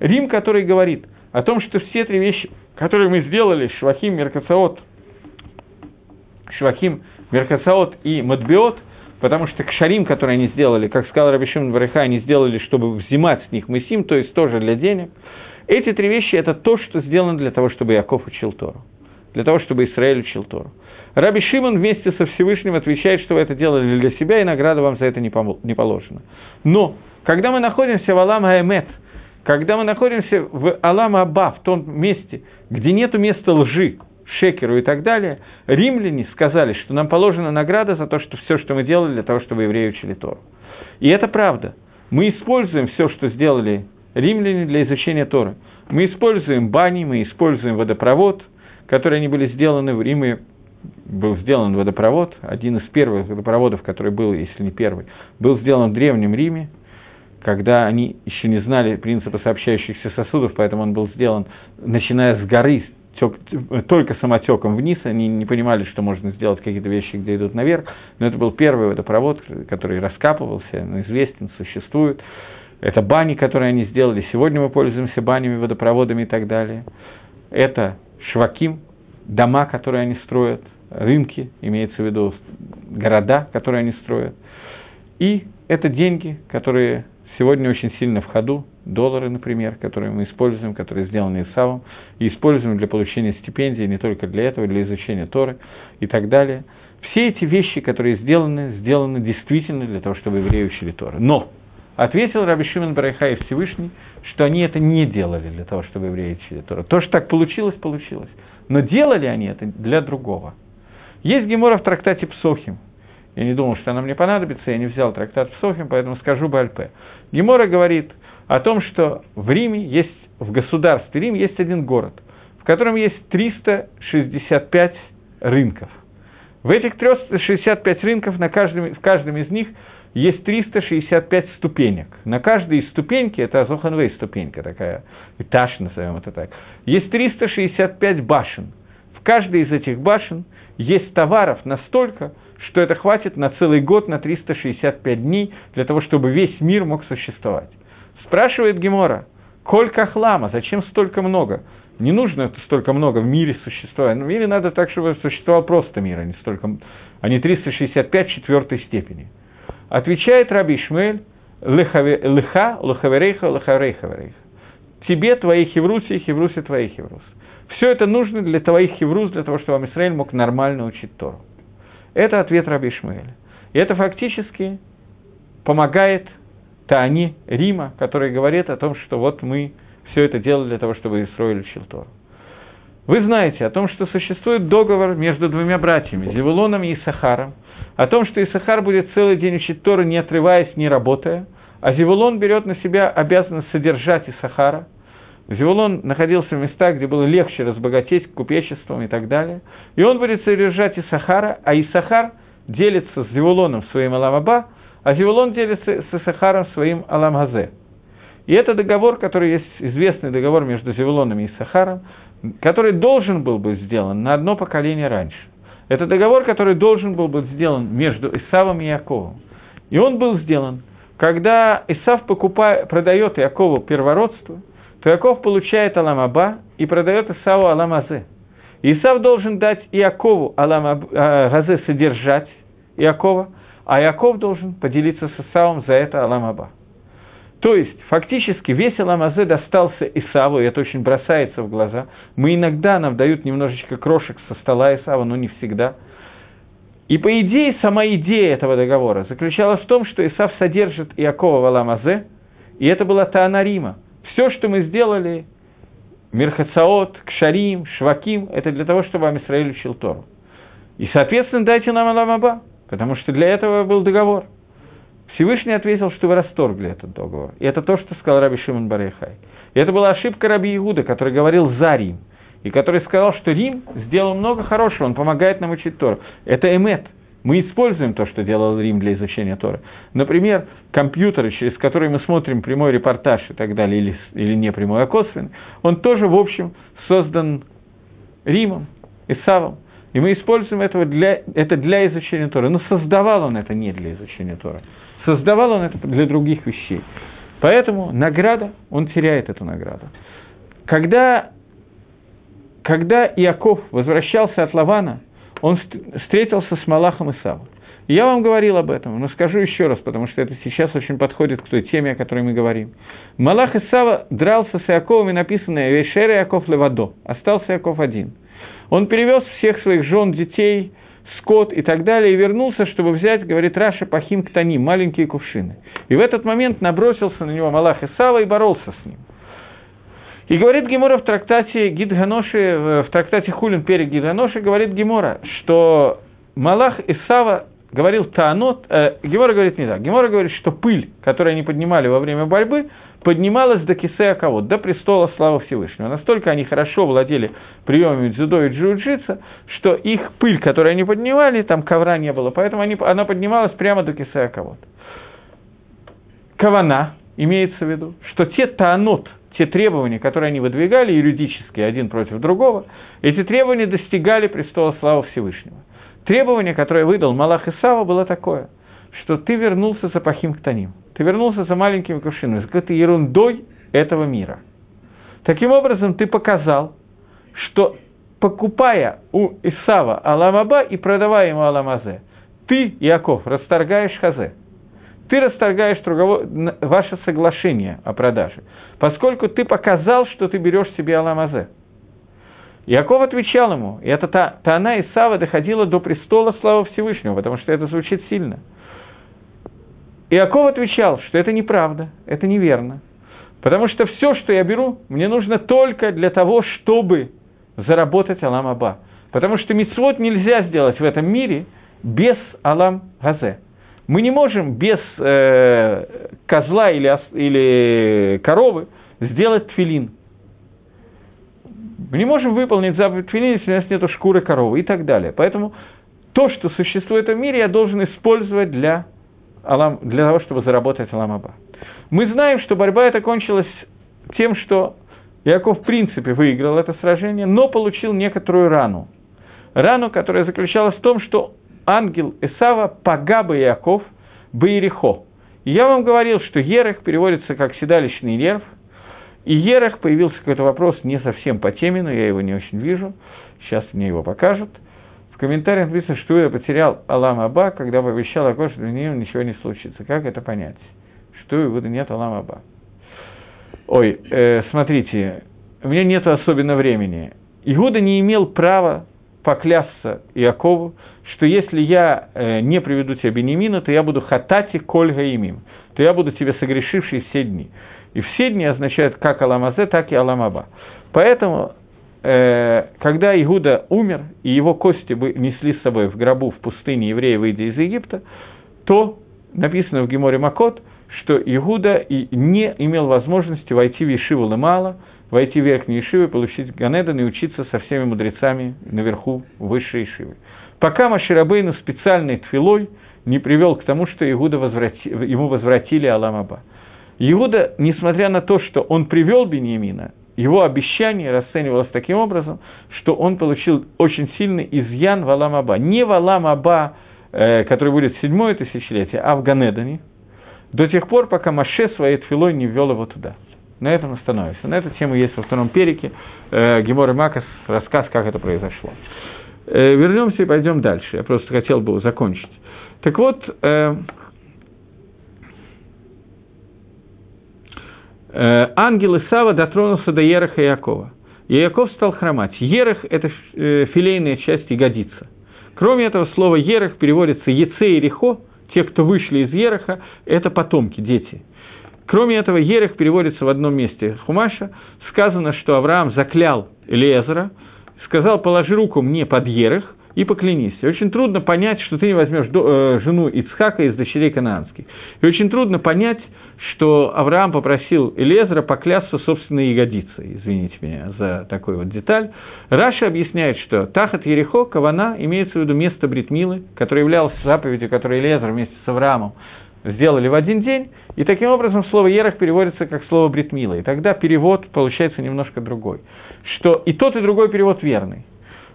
Рим, который говорит о том, что все три вещи, которые мы сделали, Швахим, Меркацаот, Швахим, Меркацаот и Мадбиот, потому что кшарим, которые они сделали, как сказал Рабишим Бариха, они сделали, чтобы взимать с них мысим, то есть тоже для денег – эти три вещи – это то, что сделано для того, чтобы Яков учил Тору, для того, чтобы Израиль учил Тору. Раби Шимон вместе со Всевышним отвечает, что вы это делали для себя, и награда вам за это не положена. Но, когда мы находимся в Алам Аймет, когда мы находимся в Алам Аба, в том месте, где нет места лжи, шекеру и так далее, римляне сказали, что нам положена награда за то, что все, что мы делали для того, чтобы евреи учили Тору. И это правда. Мы используем все, что сделали римляне для изучения Торы. Мы используем бани, мы используем водопровод, которые они были сделаны в Риме, был сделан водопровод, один из первых водопроводов, который был, если не первый, был сделан в Древнем Риме, когда они еще не знали принципа сообщающихся сосудов, поэтому он был сделан, начиная с горы, тек, только самотеком вниз, они не понимали, что можно сделать какие-то вещи, где идут наверх, но это был первый водопровод, который раскапывался, известен, существует. Это бани, которые они сделали. Сегодня мы пользуемся банями, водопроводами и так далее. Это шваким, дома, которые они строят, рынки, имеется в виду города, которые они строят. И это деньги, которые сегодня очень сильно в ходу, доллары, например, которые мы используем, которые сделаны ИСАВом, и используем для получения стипендий не только для этого, для изучения Торы и так далее. Все эти вещи, которые сделаны, сделаны действительно для того, чтобы евреи учили Торы. Но Ответил Раби Шимон Барайхай Всевышний, что они это не делали для того, чтобы евреи учили Тору. То, что так получилось, получилось. Но делали они это для другого. Есть гемора в трактате Псохим. Я не думал, что она мне понадобится, я не взял трактат Псохим, поэтому скажу Бальпе. Гемора говорит о том, что в Риме есть, в государстве Рим есть один город, в котором есть 365 рынков. В этих 365 рынков на каждом, в каждом из них – есть 365 ступенек. На каждой из ступеньки, это Азоханвей ступенька такая, этаж назовем это так, есть 365 башен. В каждой из этих башен есть товаров настолько, что это хватит на целый год, на 365 дней, для того, чтобы весь мир мог существовать. Спрашивает Гемора, Колька хлама, зачем столько много? Не нужно столько много в мире существовать. В мире надо так, чтобы существовал просто мир, а не, столько, а не 365 четвертой степени. Отвечает Раби Ишмель, лыха, лухаверейха, лухаверейха. Тебе твои хевруси, хевруси твои хеврус. Все это нужно для твоих хеврус, для того, чтобы Израиль мог нормально учить Тору. Это ответ Раби Ишмаэля. И это фактически помогает Таани Рима, который говорит о том, что вот мы все это делали для того, чтобы Исраиль учил Тору. Вы знаете о том, что существует договор между двумя братьями, Зевулоном и Исахаром, о том, что Исахар будет целый день учить Тору, не отрываясь, не работая, а Зевулон берет на себя обязанность содержать Исахара. Зевулон находился в местах, где было легче разбогатеть купечеством и так далее. И он будет содержать Исахара, а Исахар делится с Зевулоном своим Аламаба, а Зевулон делится с Исахаром своим Аламгазе. И это договор, который есть известный договор между Зевулоном и Исахаром, который должен был быть сделан на одно поколение раньше. Это договор, который должен был быть сделан между Исавом и Яковом. И он был сделан, когда Исав покупает, продает Якову первородство, то Яков получает Аламаба и продает Исаву Аламазе. Исав должен дать Иакову Алам э, содержать Иакова, а Иаков должен поделиться с Исавом за это Алам Аба. То есть, фактически, весь Аламазе достался Исаву, и это очень бросается в глаза. Мы иногда нам дают немножечко крошек со стола Исава, но не всегда. И по идее, сама идея этого договора заключалась в том, что Исав содержит Иакова в Аламазе, и это была Таана Рима. Все, что мы сделали, Мирхацаот, Кшарим, Шваким, это для того, чтобы Амисраиль учил Тору. И, соответственно, дайте нам Аламаба, потому что для этого был договор – Всевышний ответил, что вы расторгли этот договор. И это то, что сказал Раби Шимон Барейхай. И это была ошибка Раби Иуда, который говорил за Рим. И который сказал, что Рим сделал много хорошего, он помогает нам учить Тору. Это эмет. Мы используем то, что делал Рим для изучения Торы. Например, компьютеры, через которые мы смотрим прямой репортаж и так далее, или, или не прямой, а косвенный, он тоже, в общем, создан Римом, Исавом. И мы используем этого для, это для изучения Торы. Но создавал он это не для изучения Торы. Создавал он это для других вещей. Поэтому награда, он теряет эту награду. Когда, когда Иаков возвращался от Лавана, он встретился с Малахом и Савом. Я вам говорил об этом, но скажу еще раз, потому что это сейчас очень подходит к той теме, о которой мы говорим. Малах Исава дрался с Иаковом, и написано «Вейшер Иаков левадо». Остался Иаков один. Он перевез всех своих жен, детей, скот и так далее, и вернулся, чтобы взять, говорит Раша, пахим ктани, маленькие кувшины. И в этот момент набросился на него Малах Исава и боролся с ним. И говорит Гемора в трактате Гидганоши, в трактате Хулин перед Гидганоши, говорит Гемора, что Малах Исава говорил Таанот, э, Гемора говорит не так, Гемора говорит, что пыль, которую они поднимали во время борьбы, поднималась до кисея кого до престола славы Всевышнего. Настолько они хорошо владели приемами дзюдо и джиу-джитса, что их пыль, которую они поднимали, там ковра не было, поэтому они, она поднималась прямо до кисея кого Кавана имеется в виду, что те таанот, те требования, которые они выдвигали юридически один против другого, эти требования достигали престола славы Всевышнего. Требование, которое выдал Малах Исава, было такое, что ты вернулся за Пахим Ктаним ты вернулся за маленькими кувшинами, за какой-то ерундой этого мира. Таким образом, ты показал, что покупая у Исава Аламаба и продавая ему Аламазе, ты, Яков, расторгаешь Хазе. Ты расторгаешь тругово... ваше соглашение о продаже, поскольку ты показал, что ты берешь себе Аламазе. Яков отвечал ему, и эта та, та она Исава доходила до престола славы Всевышнего, потому что это звучит сильно – Иаков отвечал, что это неправда, это неверно. Потому что все, что я беру, мне нужно только для того, чтобы заработать Алам Аба. Потому что мицвод нельзя сделать в этом мире без Алам Газе. Мы не можем без э, козла или, или коровы сделать тфилин. Мы не можем выполнить заповедь тфилин, если у нас нет шкуры коровы и так далее. Поэтому то, что существует в мире, я должен использовать для Алам, для того, чтобы заработать Аламаба. Мы знаем, что борьба эта кончилась тем, что Яков в принципе выиграл это сражение, но получил некоторую рану. Рану, которая заключалась в том, что ангел Исава Пагаба Яков Баирихо. Я вам говорил, что Ерех переводится как седалищный нерв, и Ерех появился какой-то вопрос не совсем по теме, но я его не очень вижу, сейчас мне его покажут – комментариях написано, что я потерял Алам Аба, когда пообещал Акош, что для него ничего не случится. Как это понять? Что Иуда нет Алам Аба? Ой, э, смотрите, у меня нет особенно времени. Иуда не имел права поклясться Иакову, что если я э, не приведу тебе Бенемина, то я буду хатати кольга имим, то я буду тебе согрешивший все дни. И все дни означают как Аламазе, так и Аламаба. Поэтому когда Игуда умер, и его кости несли с собой в гробу в пустыне евреи, выйдя из Египта, то написано в Геморе Макот, что Игуда не имел возможности войти в Ешиву Лемала, войти в верхнюю Ешиву, получить Ганедан и учиться со всеми мудрецами наверху высшей Ешивы. Пока Маширабейну специальной тфилой не привел к тому, что Игуда возврати, ему возвратили Аламаба. Иуда, несмотря на то, что он привел Бениамина, его обещание расценивалось таким образом, что он получил очень сильный изъян в Алам-Аба. Не в Алам-Аба, э, который будет седьмое тысячелетие, а в Ганедане, до тех пор, пока Маше своей тфилой не ввел его туда. На этом остановимся. На эту тему есть во втором перике э, Гемор и Макас рассказ, как это произошло. Э, вернемся и пойдем дальше. Я просто хотел бы закончить. Так вот, э, э, ангел Исава дотронулся до Ераха и Якова. И Яков стал хромать. Ерах – это э, филейная часть ягодица. Кроме этого, слово «ерах» переводится «еце» и «рехо», те, кто вышли из Ераха, это потомки, дети. Кроме этого, Ерех переводится в одном месте Хумаша. Сказано, что Авраам заклял Элиезера, сказал, положи руку мне под Ерех и поклянись. И очень трудно понять, что ты не возьмешь э, жену Ицхака из дочерей Канаанских. И очень трудно понять, что Авраам попросил Элезера поклясться собственной ягодицей. Извините меня за такую вот деталь. Раша объясняет, что Тахат Ерехо, Кавана, имеется в виду место Бритмилы, которое являлось заповедью, которую Элезер вместе с Авраамом сделали в один день, и таким образом слово «ерах» переводится как слово «бритмила», и тогда перевод получается немножко другой. Что и тот, и другой перевод верный.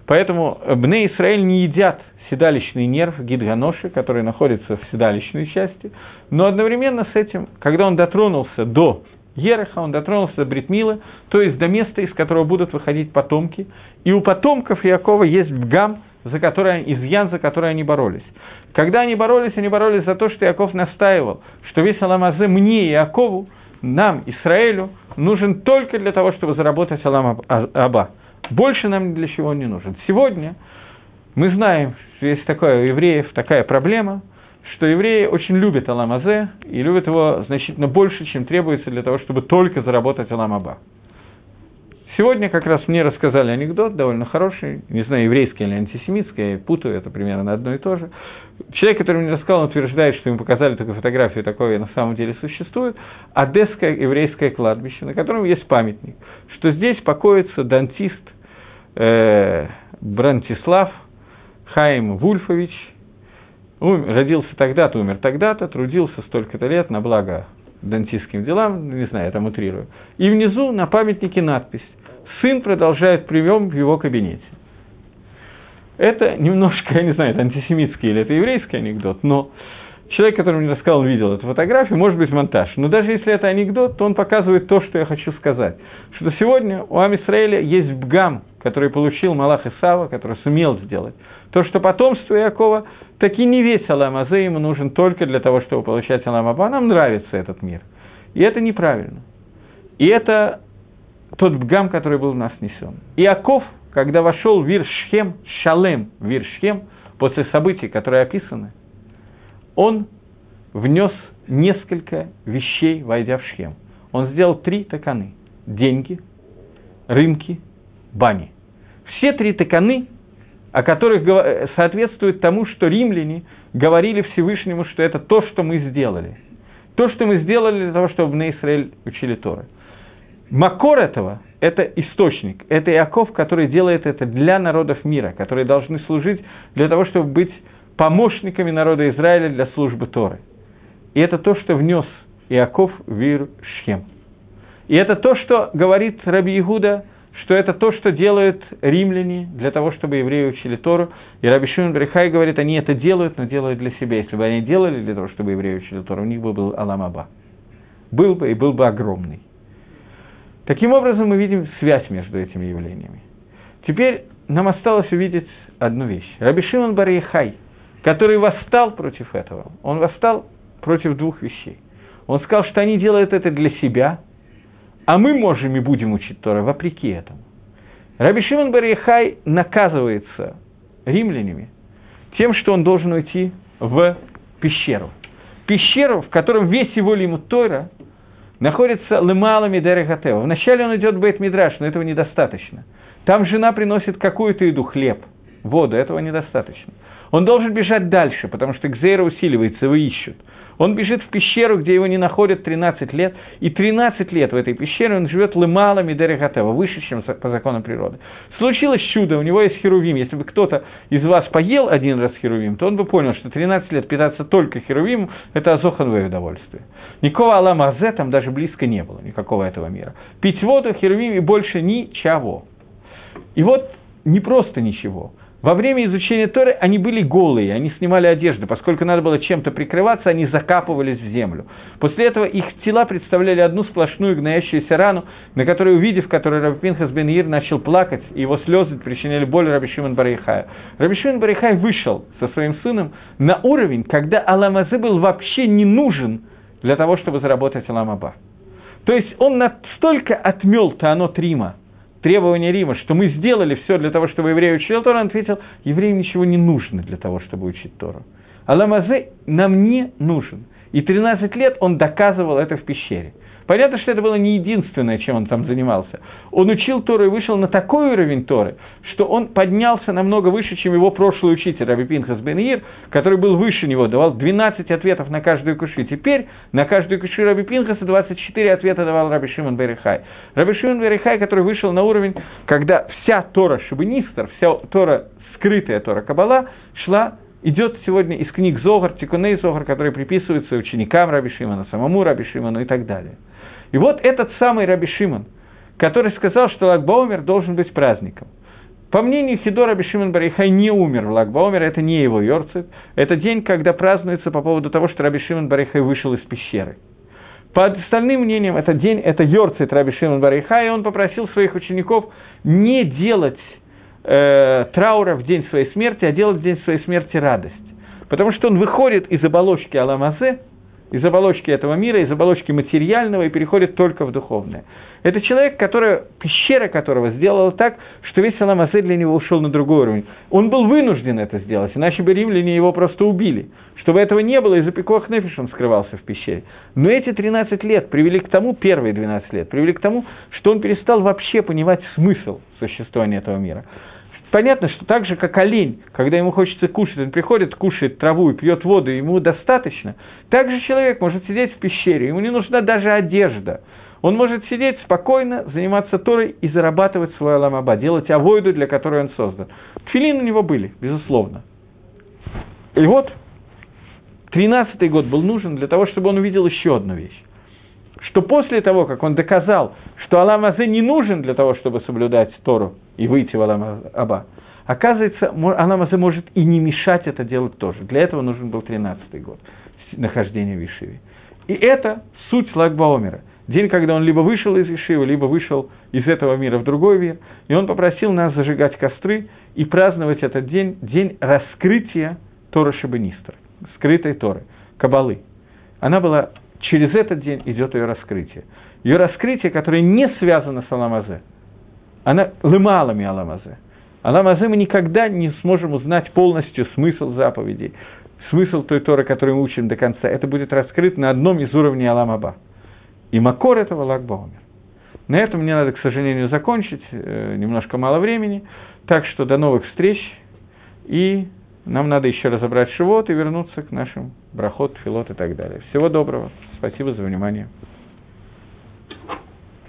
Поэтому Бне Израиль не едят седалищный нерв гидганоши, который находится в седалищной части, но одновременно с этим, когда он дотронулся до Ереха, он дотронулся до Бритмила, то есть до места, из которого будут выходить потомки, и у потомков Якова есть бгам, за который, изъян, за который они боролись. Когда они боролись, они боролись за то, что Яков настаивал, что весь Аламазе мне и Якову, нам, Израилю, нужен только для того, чтобы заработать Алам Аба. Больше нам ни для чего не нужен. Сегодня мы знаем, что есть такое у евреев, такая проблема, что евреи очень любят Аламазе и любят его значительно больше, чем требуется для того, чтобы только заработать Аламаба. Сегодня как раз мне рассказали анекдот довольно хороший, не знаю, еврейский или антисемитский, я путаю это примерно одно и то же. Человек, который мне рассказал, утверждает, что ему показали такую фотографию, такое на самом деле существует, одесское еврейское кладбище, на котором есть памятник, что здесь покоится дантист э, Брантислав Хаим Вульфович, умер, родился тогда-то, умер тогда-то, трудился столько-то лет на благо дантистским делам, не знаю, я там утрирую. И внизу на памятнике надпись сын продолжает прием в его кабинете. Это немножко, я не знаю, это антисемитский или это еврейский анекдот, но человек, который мне рассказал, видел эту фотографию, может быть монтаж. Но даже если это анекдот, то он показывает то, что я хочу сказать. Что сегодня у Амисраэля есть бгам, который получил Малах Исава, который сумел сделать. То, что потомство Якова таки не весь Алам Азе ему нужен только для того, чтобы получать Алам Аба. Нам нравится этот мир. И это неправильно. И это тот бгам, который был в нас несен. Иаков, когда вошел в Виршхем, Шалем Виршхем, после событий, которые описаны, он внес несколько вещей, войдя в Шхем. Он сделал три таканы – деньги, рынки, бани. Все три таканы, о которых соответствуют тому, что римляне говорили Всевышнему, что это то, что мы сделали. То, что мы сделали для того, чтобы на Израиль учили Торы. Макор этого – это источник, это Иаков, который делает это для народов мира, которые должны служить для того, чтобы быть помощниками народа Израиля для службы Торы. И это то, что внес Иаков в Ир-Шхем. И это то, что говорит Раби Игуда, что это то, что делают римляне для того, чтобы евреи учили Тору. И Раби Шимон Брехай говорит, они это делают, но делают для себя. Если бы они делали для того, чтобы евреи учили Тору, у них бы был Аламаба. Был бы и был бы огромный. Таким образом, мы видим связь между этими явлениями. Теперь нам осталось увидеть одну вещь. Раби Шимон Барихай, который восстал против этого, он восстал против двух вещей. Он сказал, что они делают это для себя, а мы можем и будем учить Тора вопреки этому. Раби Шимон Барихай наказывается римлянами тем, что он должен уйти в пещеру. Пещеру, в котором весь его лимут Тора находится лымалами Дерегатева. Вначале он идет в Бейт Мидраш, но этого недостаточно. Там жена приносит какую-то еду, хлеб, воду, этого недостаточно. Он должен бежать дальше, потому что Гзейра усиливается, его ищут. Он бежит в пещеру, где его не находят 13 лет, и 13 лет в этой пещере он живет лымалами Дерегатева, выше, чем по законам природы. Случилось чудо, у него есть херувим. Если бы кто-то из вас поел один раз херувим, то он бы понял, что 13 лет питаться только херувимом – это азоханвое удовольствие. Никакого Алама Азе там даже близко не было, никакого этого мира. Пить воду, херувим и больше ничего. И вот не просто ничего, во время изучения Торы они были голые, они снимали одежду, поскольку надо было чем-то прикрываться, они закапывались в землю. После этого их тела представляли одну сплошную гноящуюся рану, на которой, увидев которой Раби Пинхас бен Ир начал плакать, и его слезы причиняли боль Раби Шимон Барайхаю. Раби Шимон Барайхай вышел со своим сыном на уровень, когда Аламазе был вообще не нужен для того, чтобы заработать Аламаба. То есть он настолько отмел Таано Трима, требования Рима, что мы сделали все для того, чтобы еврей учил Тору, он ответил, евреям ничего не нужно для того, чтобы учить Тору. Аламазе нам не нужен. И 13 лет он доказывал это в пещере. Понятно, что это было не единственное, чем он там занимался. Он учил Тору и вышел на такой уровень Торы, что он поднялся намного выше, чем его прошлый учитель Раби Пинхас бен Ир, который был выше него, давал 12 ответов на каждую куши. Теперь на каждую куши Раби Пинхаса 24 ответа давал Раби Шимон Берихай. Раби Шимон Берихай, который вышел на уровень, когда вся Тора Шабинистер, вся Тора, скрытая Тора Кабала, шла идет сегодня из книг Зогар, Тикуней Зогар, которые приписываются ученикам Раби Шимона, самому Раби Шимону и так далее. И вот этот самый Раби Шимон, который сказал, что Лагбаумер должен быть праздником. По мнению Хидора Бишимон Барихай не умер в Лагбаумер, это не его Йорцит, это день, когда празднуется по поводу того, что Раби Шимон Барихай вышел из пещеры. По остальным мнениям, этот день, это Йорцит Раби Шимон Барихай, и он попросил своих учеников не делать э, траура в день своей смерти, а делать в день своей смерти радость. Потому что он выходит из оболочки Аламазе, из оболочки этого мира, из оболочки материального и переходит только в духовное. Это человек, который, пещера которого сделала так, что весь Салам Асе для него ушел на другой уровень. Он был вынужден это сделать, иначе бы римляне его просто убили. Чтобы этого не было, из-за пикох нефиш он скрывался в пещере. Но эти 13 лет привели к тому, первые 12 лет, привели к тому, что он перестал вообще понимать смысл существования этого мира. Понятно, что так же, как олень, когда ему хочется кушать, он приходит, кушает траву и пьет воду, ему достаточно, так же человек может сидеть в пещере, ему не нужна даже одежда. Он может сидеть спокойно, заниматься Торой и зарабатывать свой аламаба, делать авойду, для которой он создан. Тфилин у него были, безусловно. И вот, тринадцатый год был нужен для того, чтобы он увидел еще одну вещь. Что после того, как он доказал, что Алам Азе не нужен для того, чтобы соблюдать Тору и выйти в Алам Аба, оказывается, Алам может и не мешать это делать тоже. Для этого нужен был 13-й год нахождения в Ишиве. И это суть Лагбаомера. День, когда он либо вышел из Ишивы, либо вышел из этого мира в другой мир. И он попросил нас зажигать костры и праздновать этот день, день раскрытия Тора Шабанистра, скрытой Торы, Кабалы. Она была, через этот день идет ее раскрытие ее раскрытие, которое не связано с Аламазе, она лымалами Аламазе. Аламазе мы никогда не сможем узнать полностью смысл заповедей, смысл той Торы, которую мы учим до конца. Это будет раскрыт на одном из уровней Аламаба. И Макор этого Лагбаумер. На этом мне надо, к сожалению, закончить, э, немножко мало времени. Так что до новых встреч. И нам надо еще разобрать шивот и вернуться к нашим брахот, филот и так далее. Всего доброго. Спасибо за внимание.